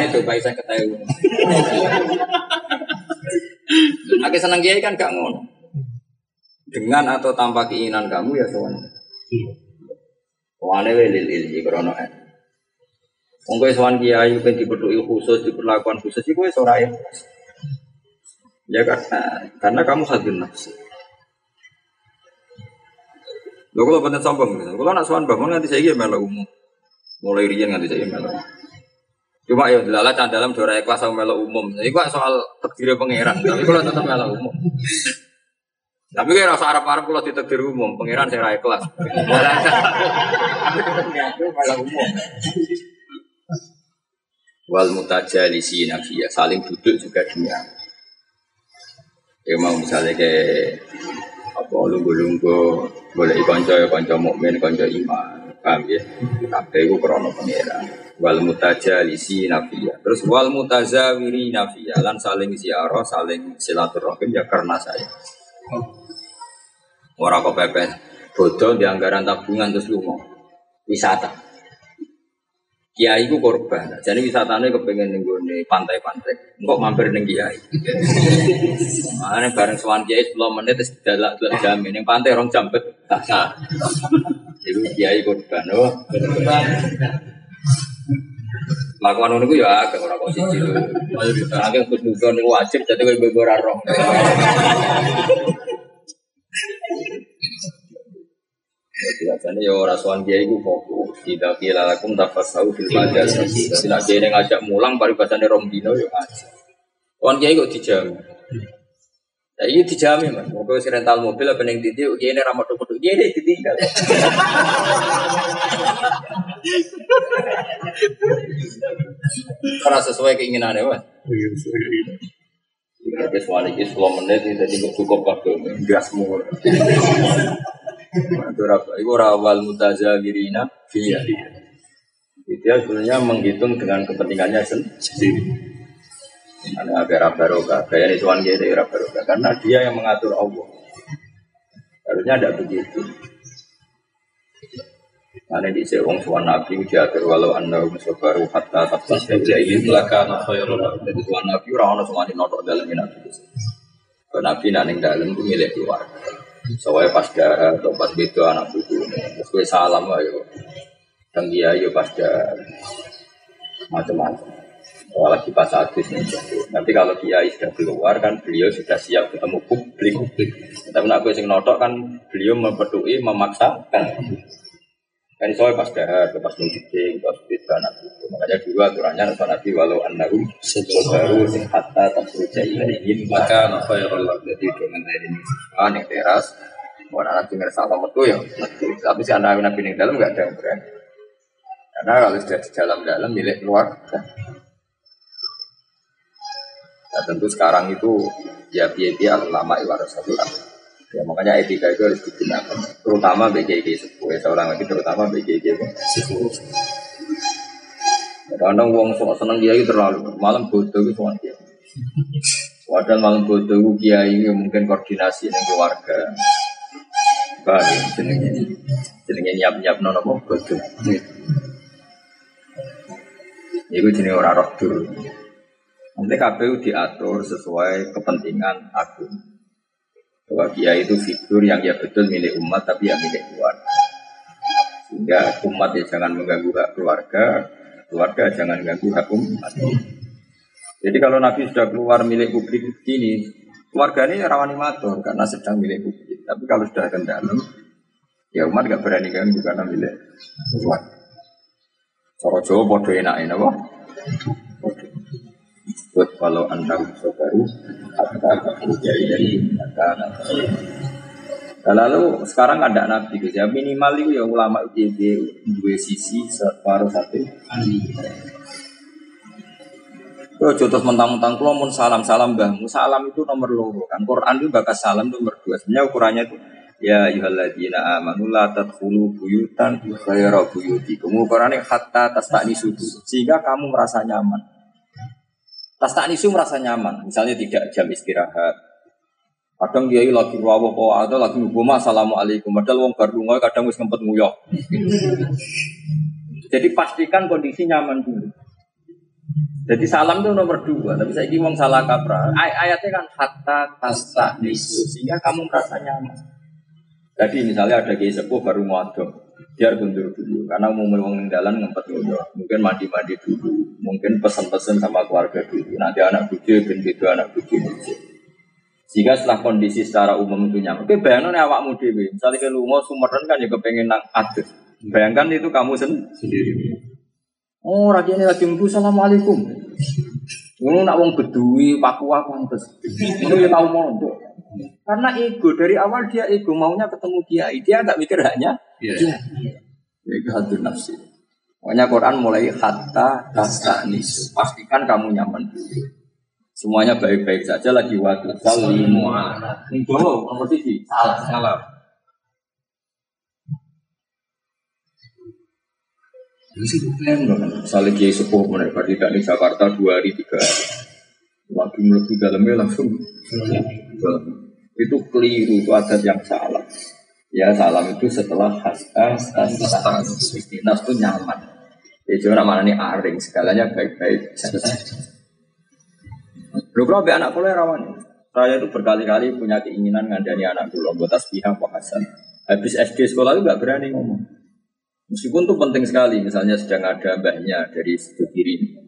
Itu baik saya ketahui. Aku seneng kiai kan gak ngono. Dengan atau tanpa keinginan kamu ya sowan. Wane we lil ilmi krono. Wong kowe sowan kiai ben dipethuki khusus diperlakukan khusus iku wis ora ikhlas. Ya karena karena kamu hadun nafsi. Lho kalau bener sombong, kalau nak sowan bangun nanti saya melok umum. Mulai riyen nganti saya melok. Cuma ya dilala dalam dora ikhlas sama melok umum. Ini kok soal takdir pangeran. Tapi kalau tetap melok umum. Tapi kayak rasa Arab Arab kalau ditakdir umum, pangeran saya raya kelas. Melok umum. Wal mutajalisi nafiyah saling duduk juga dunia. Mau misalnya kayak apa lunggu-lunggu boleh konco ya konco mukmin konco iman. Paham ya? Tapi itu krono pangeran. Wal mutajalisi nafiyah. Terus wal mutazawiri nafiyah. Lan saling ziarah saling silaturahim ya karena saya. Orang kok pepes bodoh di anggaran tabungan terus lu mau wisata Kiai ku korban, jadi wisatanya kepengen nih pantai-pantai, kok mampir neng kiai. Makanya bareng sewan kiai 10 menit terus dalak dalak jamin, yang pantai orang jambet. Nah, itu kiai korban, oh. Lakukan ngono ku ya agak ora kok siji lho. Agak kudu niku wajib jadi ibu ora roh. Biasanya ya orang kiai itu fokus. Tidak kira lakum tafasahu fil majas. Tidak kiai yang ngajak mulang paribasane rong dino ya ngajak. Suan kiai kok dijamin. Ya ini dijamin mas. Mau si rental mobil apa yang titi, kiai ini ramah tuh kiai ini ditinggal. Karena sesuai keinginannya mas. Tapi soal ini 10 menit jadi cukup waktu gas semua. Itu rawal mutazawirina fiya. Ya sebenarnya menghitung dengan kepentingannya sendiri. Ada agar barokah, kayak ini tuan dia agar barokah, karena dia yang mengatur Allah. Harusnya ada begitu. Karena di sewong suan nabi diatur walau anda musabaru hatta tabtas dari ini khairul Jadi suan nabi orang orang semua di notok dalam nabi. Nabi naning dalam itu milik keluarga. Soalnya pas darah atau pas itu anak buku Terus gue salam lah yo. Dan dia yo pas darah Macam-macam Soal lagi pas hadis nih Nanti kalau kiai sudah keluar kan beliau sudah siap ketemu publik. Tapi nak gue sing notok kan beliau mempedui memaksakan Kan soalnya pas dahar, pas mujibing, pas itu anak itu. Makanya dulu aturannya Nabi walau annahum Sobaru sing hatta tasruja ilaihim Lakana khairul jadi dengan dari ah nih teras mau anak tinggal sama metu ya tapi si anak nabi di dalam nggak ada yang berani. Karena kalau sudah di dalam dalam milik luar nah, tentu sekarang itu ya biaya ulama iwarasatul ya makanya etika itu harus digunakan terutama BGG sepuh ya, seorang lagi terutama BGG sepuh kadang wong sok seneng itu terlalu malam bodoh itu semua dia Padahal malam bodoh kiai ini mungkin koordinasi dengan keluarga. Paham ya? Jenenge jenenge nyiap-nyiap nono apa bodoh. Iku jenenge ora roh dur. Nanti KPU diatur sesuai kepentingan agung. Bahwa kiai itu figur yang ya betul milik umat tapi ya milik keluarga. Sehingga umat ya jangan mengganggu hak keluarga, keluarga jangan ganggu hak umat. Jadi kalau Nabi sudah keluar milik publik ini, keluarga ini rawan matur karena sedang milik publik. Tapi kalau sudah ke dalam, ya umat gak berani ganggu karena milik keluarga. Soro Jawa podo enak apa? Buat kalau anda baru kata menjadi dari kata Nah, lalu sekarang ada nabi gitu ya minimal itu ya ulama itu dua sisi separuh satu. Yo jotos mentang-mentang kulo mun salam salam mbahmu salam itu nomor loro kan? Quran itu bakas salam nomor dua. Sebenarnya ukurannya itu ya ayyuhalladzina amanu la tadkhulu buyutan ghayra buyutikum. Ukurannya hatta tastanisu sehingga kamu merasa nyaman tastanisu merasa nyaman misalnya tidak jam istirahat Kadang dia lagi rawuh kok ada lagi ngomong assalamualaikum. Padahal wong baru ngoy kadang wis ngempet nguyok. [laughs] Jadi pastikan kondisi nyaman dulu. Jadi salam itu nomor dua. Tapi saya wong salah kaprah. Ay ayatnya kan hatta tasta nisu sehingga kamu merasa nyaman. Jadi misalnya ada kiai sepuh baru ngodok, biar kundur dulu karena mau mewong jalan ngempet nguyok. Mungkin mandi-mandi dulu, mungkin pesan-pesan sama keluarga dulu. Nanti anak bucu, ben beda anak bucu. Sehingga setelah kondisi secara umum itu nyaman. Oke, bayangkan awakmu dewi. Misalnya ke mau sumeren kan juga pengen nang adus. Bayangkan itu kamu sen- sendiri. Oh, rakyat ini lagi mbu assalamualaikum. Ini nak wong bedui, papua pantes. Ini dia tahu mondok. Karena ego dari awal dia ego maunya ketemu kiai. Dia nggak mikir hanya Iya. dia. Itu hati nafsi. Makanya Quran mulai hatta tastanis. Pastikan kamu nyaman dulu. Semuanya baik-baik saja lagi waktu salimu Ini dulu kompetisi salah salah. Ini sih klaim loh kan. Misalnya kiai sepuh mereka tidak di Jakarta dua hari tiga hari. Lagi melebu dalamnya langsung dalam. Itu keliru, itu adat yang salah. Ya salam itu setelah hasta, hasta, istinas itu nyaman. Ya cuma nama ini aring, segalanya baik-baik saja. Lu kalau be anak kuliah rawan. Saya itu berkali-kali punya keinginan ngandani anak kuliah buat tasbihah Hasan. Habis SD sekolah itu nggak berani ngomong. Meskipun itu penting sekali, misalnya sedang ada mbahnya dari situ kiri.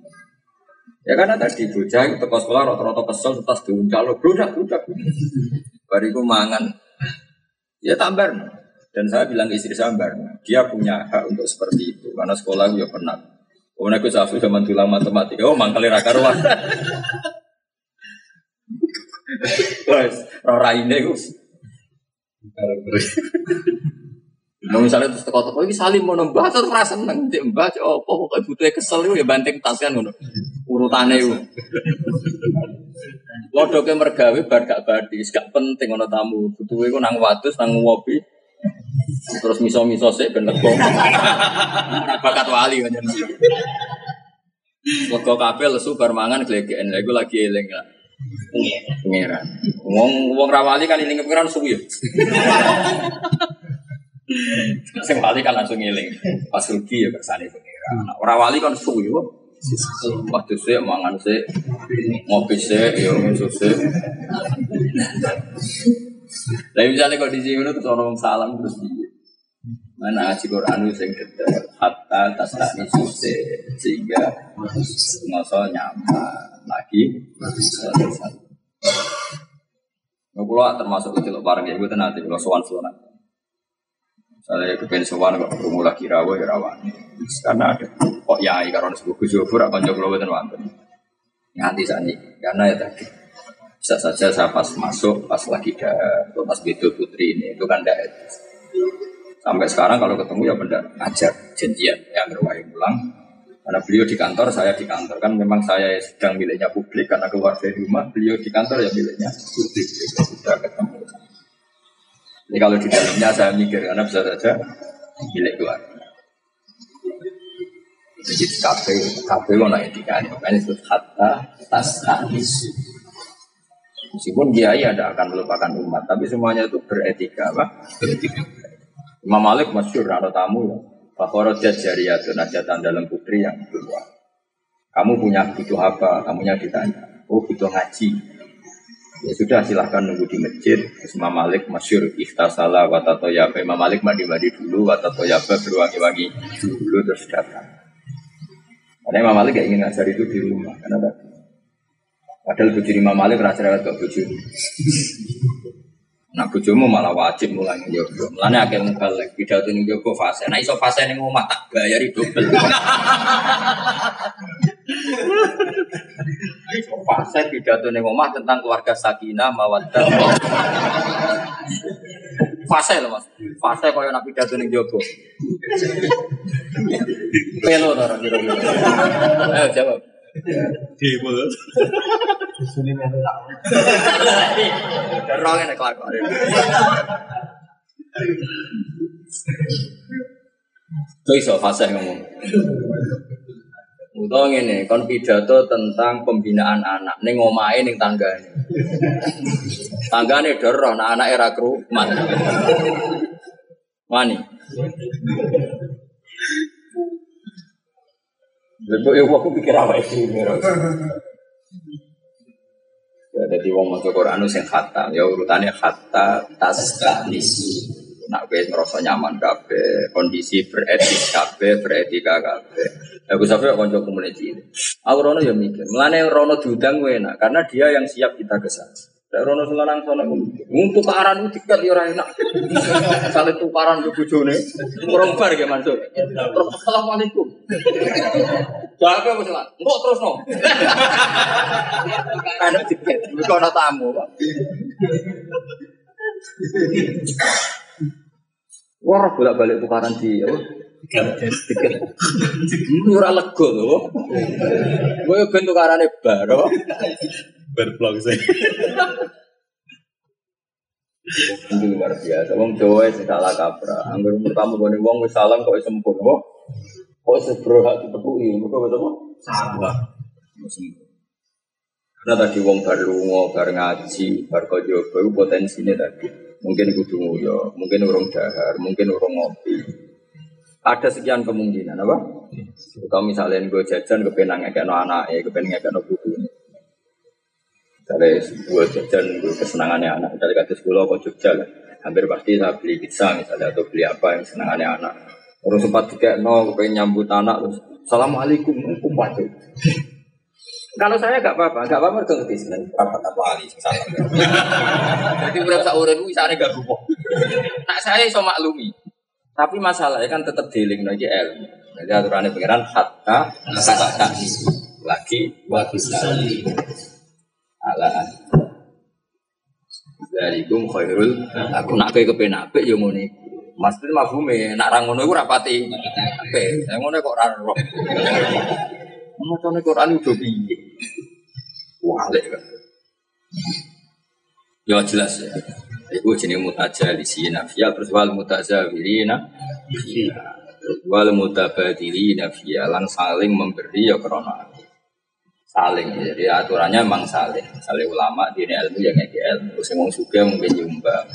Ya karena tadi bocah itu sekolah rata-rata kesel tas diuncal lo bludak bludak. Bariku mangan. Ya tambar. Dan saya bilang ke istri saya "Mbar, dia punya hak untuk seperti itu karena sekolah ya pernah. Kemudian aku safu zaman dulu matematika, oh mangkali raka ruang. Wes, roh raine Gus. Nah, misalnya terus teko-teko iki salim mau nembah terus ora seneng cek mbah apa pokoke butuhe kesel iku ya banting tas kan ngono. Urutane iku. [laughs] Lodoke mergawe bar gak badis, gak penting ana tamu. Butuhe iku nang wadus nang ngopi. Terus miso-miso sik ben lego. [laughs] Bakat wali kan. Lego kabeh lesu bar mangan glegeken. Iku lagi eling lah. Pangeran. Wong wong rawali kan ini pangeran suwi. ya. [laughs] Sing wali kan langsung ngiling. Pas rugi ya kersane pengira. Nah, ora wali kan suwi. Waktu sih mangan sih ngopi sih ya ngesus sih. Lah misalnya kok di sini terus orang salam terus piye? Mana aji Quran itu sing detail hatta tasani suse sehingga ngoso nyaman lagi. Nah, kalau termasuk loh bareng ya, gue nanti kalau sowan Saya kepen sowan kok ketemu lagi rawa ya. Karena ada kok yai karena sebuah kujubur akan jauh lebih dan wonten. Nganti sani karena ya tadi bisa saja saya pas masuk pas lagi atau pas betul putri ini itu kan tidak sampai sekarang kalau ketemu ya benda ajar janjian. Yang berwahyu pulang karena beliau di kantor saya di kantor. Kan memang saya sedang miliknya publik karena keluar dari rumah beliau di kantor ya miliknya publik. Sudah ketemu ini kalau di dalamnya saya mikir karena bisa saja milik keluarga. Jadi kafe kafe naik etika makanya itu hatta tas tanis. Meskipun kiai ada akan melupakan umat, tapi semuanya itu beretika, apa? Beretika. Imam Malik masyur ada tamu ya. Roja jariyatun najatan dalam putri yang keluar. Kamu punya butuh apa? Kamunya ditanya. Oh butuh ngaji. Ya sudah silahkan nunggu di masjid. Imam Malik masyur ikhtasala watatoyaba. Imam Malik mandi-mandi dulu watatoyaba berwangi-wangi dulu terus datang. Karena Imam Malik gak ingin ngajar itu di rumah. Karena tadi. Padahal bujuk Imam Malik rasa lewat gak bujuk. Nah bujumu malah wajib mulai njogo. Mulane akeh mubalek pidato njogo fase. Nah iso fase ning omah tak bayari double. [laughs] Fase pidato ning omah tentang keluarga sakinah mawaddah. Fase lho Mas. Fase koyo nak pidato ning njogo. Pelo to ora kira-kira. Ayo jawab. Demo. Derong ngene kelakuan. Tuh iso fase ngomong. Utawa ngene, kon pidato tentang pembinaan anak ning omahe ning tanggane. Tanggane nah anake ra krumat. Wani. Lha yo aku pikir apa itu. Ya, jadi wong maca Quran sing khatam, ya urutannya khatta tasdanisu. Nak wis ngerasa nyaman kabeh, kondisi beretis kabeh, beretika kabeh. Aku sampai konco komuniti ini. Aku rono ya mikir, melane rono diundang enak, karena dia yang siap kita ke sana. Nek rono selanang sono untuk tukaran itu tiket ya ora enak. [laughs] Sale tukaran ke bojone, kurang bar ya masuk. Terus assalamualaikum. [laughs] Jaga wis lah. Engko terus no. Ada [laughs] tiket, ana tamu, Pak. Wah, bolak-balik tukaran di apa? Ini ora lega lho. Kowe ben tukarane bar. apa? Berblok saya. Itu luar biasa. Wong Jawa sing salah kaprah. Anggur pertama gone wong wis salam kok sempur. Kok kok sebro hak ditepuki. Mergo wis apa? Salah. Karena tadi wong bar lunga, bar ngaji, bar kaya itu potensinya tadi. Mungkin kudu nguyo, mungkin urung dahar, mungkin urung ngopi. Ada sekian kemungkinan apa? Kalau misalnya gue jajan kepenang ngekekno anak, eh kepenang ngekekno putu. Misalnya gue jajan gue kesenangannya anak, misalnya kata sekolah kok Jogja lah. Hampir pasti saya beli pizza misalnya atau beli apa yang senangannya anak. Terus sempat tiga no, kepengen nyambut anak terus Assalamualaikum, kumpul Kalau saya gak apa-apa, gak apa-apa mereka ngerti sebenarnya. Apa kata wali, salah. Jadi berapa seorang itu misalnya gak gupoh. Nak saya iso maklumi. Tapi masalahnya kan tetap dealing lagi ilmu. Jadi aturannya pengiran hatta hatta lagi waktu sekali. Ala Darikum khairul aku nak kowe kepen apik yo ngene iku. Maksudnya nak ra ngono iku rapati apik. Saya ngono kok ra roh. Macane Quran udah piye? Walik. Kan. Ya jelas ya. Iku jenis mutajalisi nafiyah terus wal mutazawirina. Terus wal mutabadilina nafiyah lan saling memberi ya krono saling jadi aturannya memang saling. Saling ulama di ini ilmu yang kayak ilmu. Sing wong suka mungkin nyumbang.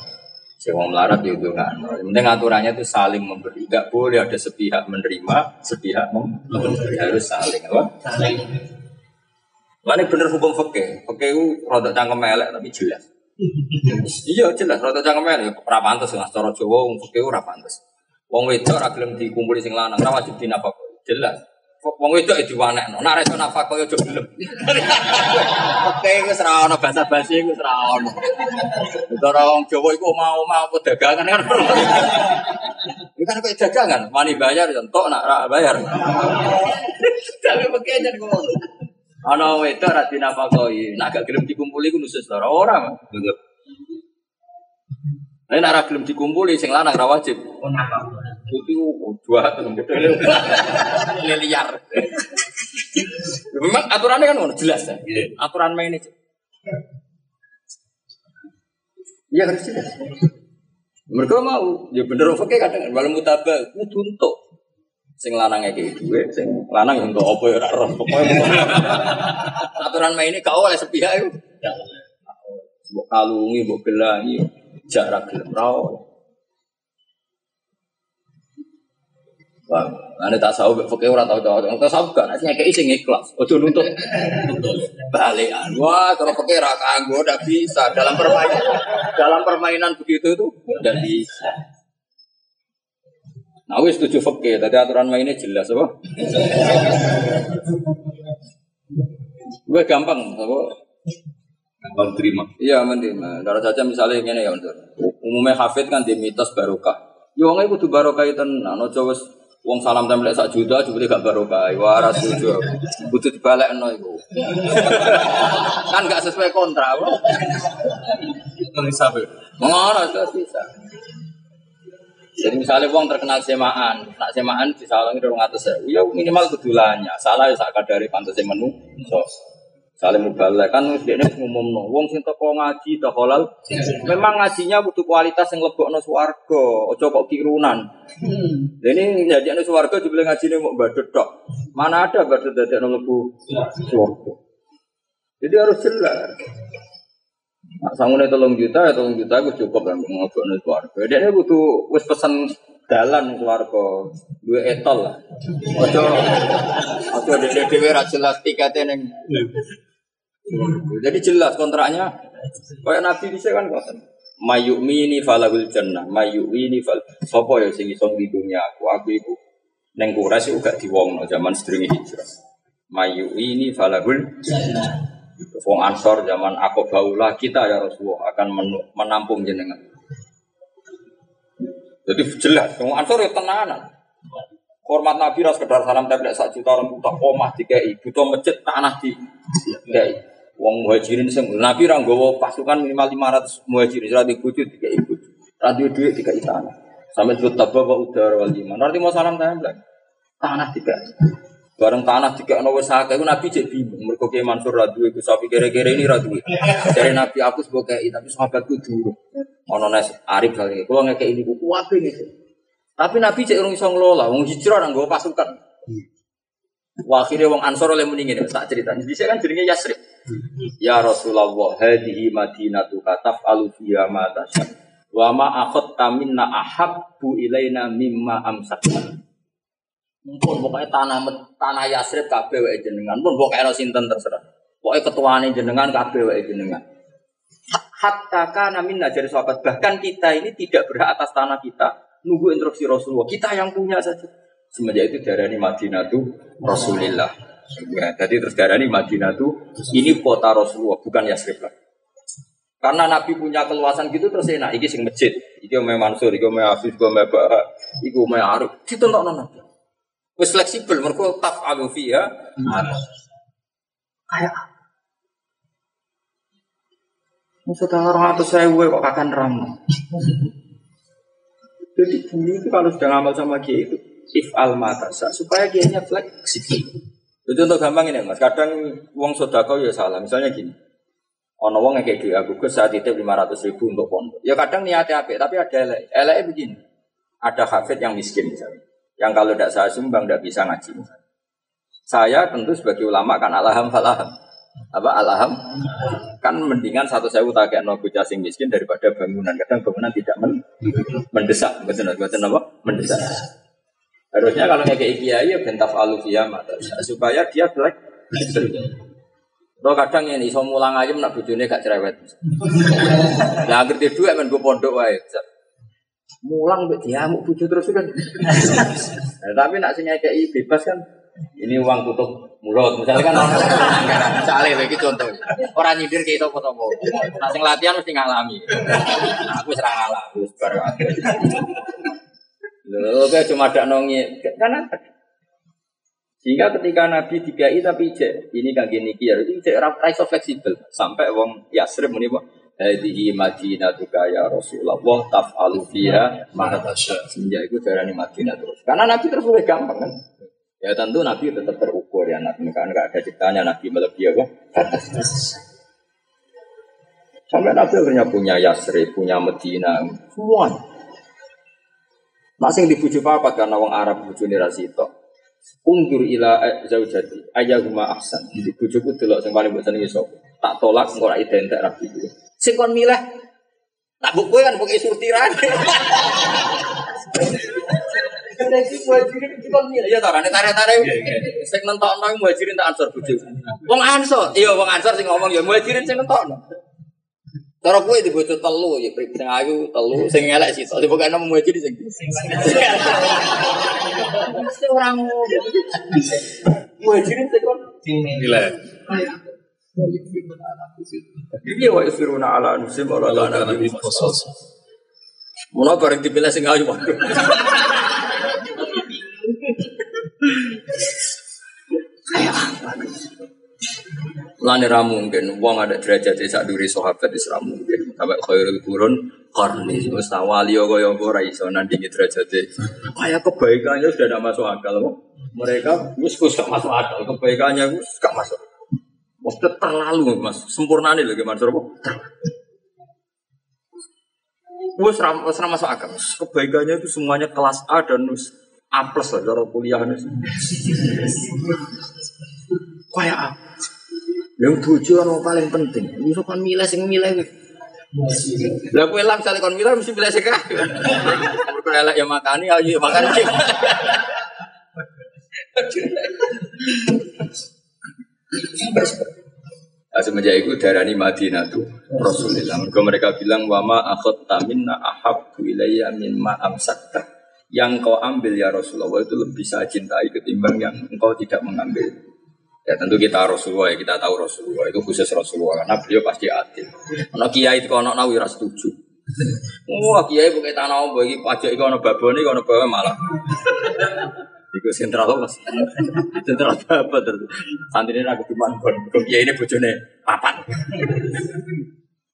Sing wong melarat ya nggak penting aturannya itu saling memberi. Gak boleh ada sepihak menerima sepihak memberi harus saling apa? Saling Mana bener hukum fakih, fakih itu rada cangkem elek tapi jelas. [laughs] iya jelas, rada cangkem elek, ora pantes lah, cara Jawa wong fakih ora pantes. Wong wedok ora gelem dikumpuli sing lanang, ora wajib dinafakoi. Jelas. Wong wedok ya diwanekno, nek ora iso nafakoi aja gelem. [laughs] Fakih wis ora ono basa-basi wis ora ono. Cara wong Jawa iku mau mau apa dagangan kan. Ini [laughs] kan kayak dagangan, wani bayar ya entok nak ora bayar. Tapi jan ngono. Ana wedok ra dinafakoi, nek gak gelem dikumpuli ku nusus ora ora. Betul. Nek ora gelem dikumpuli sing lanang ra wajib. Oh. Itu dua [laughs] liar. Memang aturannya kan ngono jelas ya. Aturan main itu. Iya harus jelas. Mereka mau, ya bener oke kadang walau mutabah, kudu untuk sing lanang iki duwe, sing lanang ya untuk apa ya ora roh. Pokoke aturan main ini kau oleh sepihak itu. Mbok kalungi, mbok gelangi, jarak gelem ra. Wah, ane tak tahu fakir ora tau tau. Tak tahu gak nek ngekeki sing ikhlas. Ojo nuntut. Balikan. Wah, kalau fakir ra kanggo ndak bisa dalam permainan. Dalam permainan begitu itu ndak bisa. Nah, wis setuju fakir, tadi aturan mainnya jelas apa? Gue gampang, apa? Gampang terima. Iya, menerima. Kalau saja misalnya ini ya, untuk umumnya hafid kan di mitos barokah. Ya wong kudu barokah tenan, aja wis wong salam tempel sak juta jebule gak barokah. Wah, ora setuju. Kudu dibalekno iku. kan gak sesuai kontrak. Mengisap ya. Mengono bisa. Jadi misalnya wong terkenal semaan, nak semaan di salang itu ngatus saya, ya minimal kedulannya. Salah ya saat dari pantas menu, so saling mubalek kan dia ini ngumum no. Wong sing teko ngaji tak halal, memang ngajinya butuh kualitas yang lebok no suwargo, ojo kok kirunan. Ini jadi no suwargo juga ngaji ini mau badut. Mana ada badut dari no lebu suwargo. Jadi harus jelas. Nah, sangune tolong juta, ya tolong juta aku cukup kan ngobrol nih keluarga. Dia ini butuh wis pesen dalan keluarga, dua etol lah. Ojo, ojo dia dewe jelas tiketnya neng. Jadi jelas kontraknya. Kayak Nabi bisa kan kontrak. Mayumi ini falahul jannah, mayumi ini fal. Sopo ya sing iso di dunia aku, aku iku neng kuras juga diwong zaman sedurunge hijrah. Mayumi ini jannah. Wong Ansor zaman aku baulah kita ya Rasulullah akan menampung jenengan. Jadi jelas, wong Ansor ya tenanan. Hormat Nabi ras kedar salam tapi sak juta orang buta omah dikai, butuh masjid tanah di dikai. Wong muhajirin sing Nabi ra nggawa pasukan minimal 500 muhajirin ra di bojo dikai bojo. Radio duit dikai tanah. Sampai disebut tabah wa udara wal iman. Nanti mau salam tempel. Tanah dikai. Bareng tanah tiga ono wes akeh Nabi cek bingung. Mergo Kiai Mansur ra duwe Gus Sapi kere-kere ini ra duwe. Dari Nabi aku sebagai tapi sahabatku dulu. Ono nes Arif kali. Kulo ngekek ini ku kuat ini. Tapi Nabi cek urung iso ngelola, wong hijrah nang pasukan. Wah, akhirnya wong Ansor oleh mendingin tak cerita. Jadi saya kan jadinya Yasrib. Ya Rasulullah, hadihi madinatu kataf alu fiha ma Wa ma akhadta minna ahabbu ilaina mimma amsakna. Mumpun pokoknya tanah tanah Yasrib kabeh wae jenengan. Pun pokoknya sinten terserah. Pokoknya ketuane jenengan kabeh wae jenengan. Hatta kana minna jadi sahabat bahkan kita ini tidak berhak atas tanah kita nunggu instruksi Rasulullah. Kita yang punya saja. Semenjak itu darani Madinah itu Rasulullah. Ya, jadi terus darani Madinah itu ini kota Rasulullah bukan Yasrib lah. Karena Nabi punya keluasan gitu terus enak. Iki sing masjid, iki omeh Mansur, iki omeh Afif, iki omeh Bahak, iki omeh Arif. Ditentok Nabi. Wis fleksibel mergo taf'alu fiha kayak Maksudnya orang atau saya gue kok akan ramah. [laughs] Jadi bumi itu kalau sudah ngamal sama dia itu if al matasa supaya nya fleksibel. Itu untuk gampang ini mas. Kadang uang sodako ya salah. Misalnya gini. Ono wong kayak duit aku ke saat itu lima ratus ribu untuk pondok. Ya kadang niatnya apa, tapi ada elek. Elek begini. Ada hafid yang miskin misalnya yang kalau tidak saya sumbang tidak bisa ngaji. Saya tentu sebagai ulama kan alham falaham. Apa alham? Kan mendingan satu saya kayak no sing miskin daripada bangunan. Kadang bangunan tidak men mendesak. Betul betul apa? Mendesak. Harusnya kalau kayak kiai ya bentaf alufiyah supaya dia black. Lo kadang ini so mulang aja nak bujune gak cerewet. Lah ngerti dua men pondok wae mulang mbek diamuk bojo terus kan. [laughs] nah, tapi nak sing kayak bebas kan. Ini uang tutup mulut misalnya kan. Misalnya lagi contoh. Orang nyindir kayak itu foto nah sing latihan mesti ngalami. Nah, aku serang ngalami. Wis bar. Lho, kayak cuma ada nongi, karena sehingga ketika Nabi i tapi cek ini kan gini kiar itu cek raiso fleksibel. Sampai wong Yasrib muni Hadihi Madinatuka ya Rasulullah taf'alu fiha ma Semenjak itu darani Madinah terus. Karena Nabi terus lebih gampang kan. Ya tentu Nabi tetap terukur ya Nabi kan enggak ada ciptanya Nabi melebihi apa? Sampai Nabi akhirnya punya Yasri, punya Medina, semua. Masing dibujuk apa karena wong Arab bujune rasito. Ungdur ila zaujati ayahuma ahsan. Di bujuku delok sing paling mbok senengi sapa. Tak tolak engko ora identik rabi Sing kon milah tak buku kan buku surtiran. seleksi muhajirin itu kan milih ya tarane tarik-tarik. Sing nentokno muhajirin tak ansor bojo. Wong ansor, iya wong ansor sing ngomong ya muhajirin sing nentokno. Cara kowe di bojo telu ya prip sing ayu telu sing elek sih. Soale pokoke nemu muhajirin sing. Mesti sing kon Nilai. Iya wa ala nusim wa la nabi Khusus. Mula bareng dipilih sing ayu waduh. Lani mungkin wong ada derajat sak duri sahabat wis ra mungkin. Sampai khairul qurun qarni wis wali kaya apa ora iso nandingi derajat Kayak kebaikannya sudah tidak masuk akal kok. Mereka wis gak masuk akal, kebaikannya wis gak masuk. Waktu terlalu mas, sempurna nih lagi Mansur apa? Wes ram, wes masuk akal. Kebaikannya itu semuanya kelas A dan wes A plus lah cara kuliah. [laughs] Kayak A. Yang bojo kan paling penting. Bisa kan milih sing milih. Lah kowe lah misalnya kon milih mesti milih kabeh. Mergo elek ya makani ayo ya makan. Nah, semenjak itu darani Madinah tuh Rasulullah. Mereka mereka bilang wama akhot taminna ahabbu ilayya mimma amsakta. Yang kau ambil ya Rasulullah itu lebih saya cintai ketimbang yang engkau tidak mengambil. Ya tentu kita Rasulullah ya kita tahu Rasulullah itu khusus Rasulullah karena beliau pasti adil. Ono kiai itu ono nawi ora setuju. [laughs] Wah kiai bukan tanah om bagi pajak itu ono babone ono bawa malah. Iku sentral apa mas? [laughs] Sentral apa terus? Santri ini aku cuma kon, kon kiai ini bojone papan.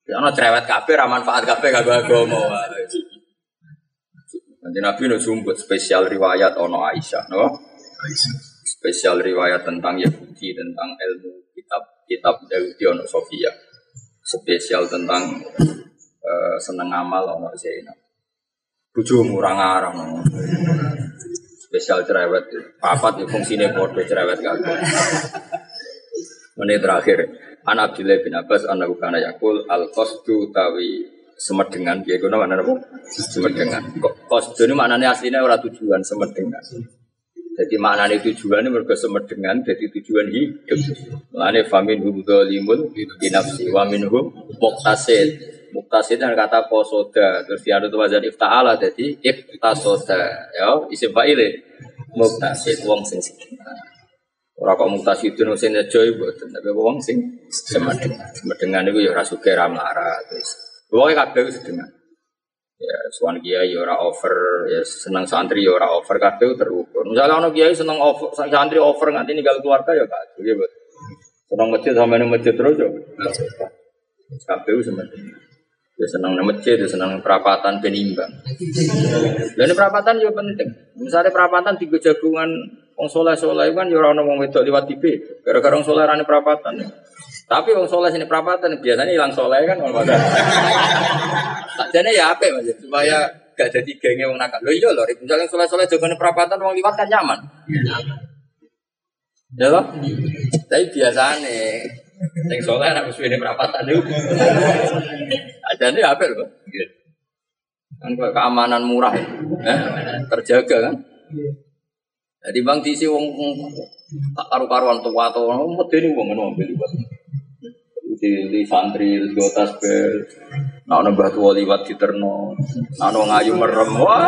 Ya ono cerewet kafe, ramanfaat kafe gak agama. Nanti Nabi nu sumput spesial riwayat ono Aisyah, no? Spesial riwayat tentang Yahudi, tentang ilmu kitab kitab Yahudi ono Sofia. Spesial tentang eh, seneng amal ono Zainab. Bujumu ora ngarang. Spesial cerewet. Papat ya fungsine podo cerewet kagak. Menit terakhir. An Abdullah bin Abbas an kana yakul al qasdu tawi semedengan dia guna mana apa? Semedengan. Kok qasdu ini maknanya aslinya ora tujuan semedengan. Jadi maknanya tujuan mereka semedengan jadi tujuan hidup. Maknanya famin hum dzalimun binafsi wa minhum muqtasid. Muqtasid yang kata kosoda terus dia ada wazan ifta'ala jadi iftasoda ya isim fa'ile muqtasid wong sing sedengan. Ora kok mutasi itu sing joy mboten, tapi wong sing semedengan. Semedengan iku ya ora sugih ra melarat. Pokoke kabeh sedengan. Ya suwan kiai ya ora over, ya seneng santri ya ora over kabeh terukur. Misalnya ono kiai seneng over, santri over nganti ninggal keluarga ya kacau ya, Bos. Seneng masjid sama nang masjid terus ya. Kabeh wis semedengan. Ya senang nang masjid, ya senang perapatan ben imbang. Dan ini perapatan juga penting. Misalnya perapatan tiga jagungan wong soleh soleh kan ya orang wong wedok liwat TV. Gara-gara wong soleh rani perapatan. Tapi wong soleh sini perapatan biasanya hilang soleh kan wong pada. Sakjane ya apa mas supaya gak jadi gengnya wong nakal. Lo iya loh, misalnya soleh soleh jagungan perapatan wong liwat kan nyaman. Ya loh. Tapi biasanya yang soleh anak ini perapatan itu. Ajane apa loh? Kan keamanan murah, eh, terjaga kan? Jadi bang diisi wong wong tak karu-karuan tua atau medeni wong ngono ambil liwat. Di santri di tas bel, nak nambah tua liwat di terno, nak ngayu merem, wah.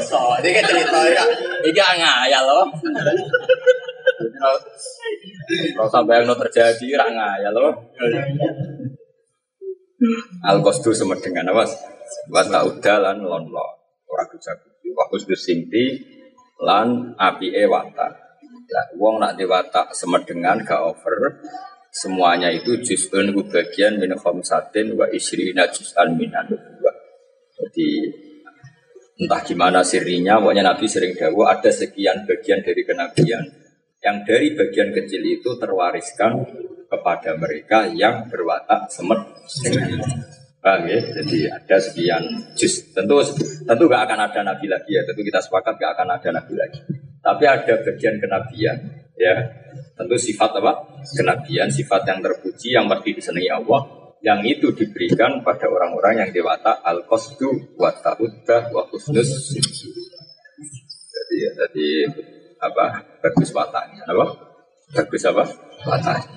So, ini kan cerita ya, ini ngayal loh. Kalau sampai yang terjadi, rak ngayal loh. Al kostu semedengan tak udah lan lon lo. Ora bisa kudu. Wakus sinti lan api e watak. Lah wong nak diwatak semedengan gak over. Semuanya itu juz'un ku bagian min khamsatin wa isrina juz'an minan nubuwah. Jadi entah gimana sirinya, pokoknya Nabi sering dawo ada sekian bagian dari kenabian yang dari bagian kecil itu terwariskan kepada mereka yang berwatak semet Paham ya? Jadi ada sekian juz. Tentu tentu gak akan ada nabi lagi ya. Tentu kita sepakat gak akan ada nabi lagi. Tapi ada bagian kenabian ya. Tentu sifat apa? Kenabian, sifat yang terpuji yang pasti disenangi Allah yang itu diberikan pada orang-orang yang dewata al qasdu wa ta'uddah wa husnus jadi jadi apa bagus wataknya apa bagus apa wataknya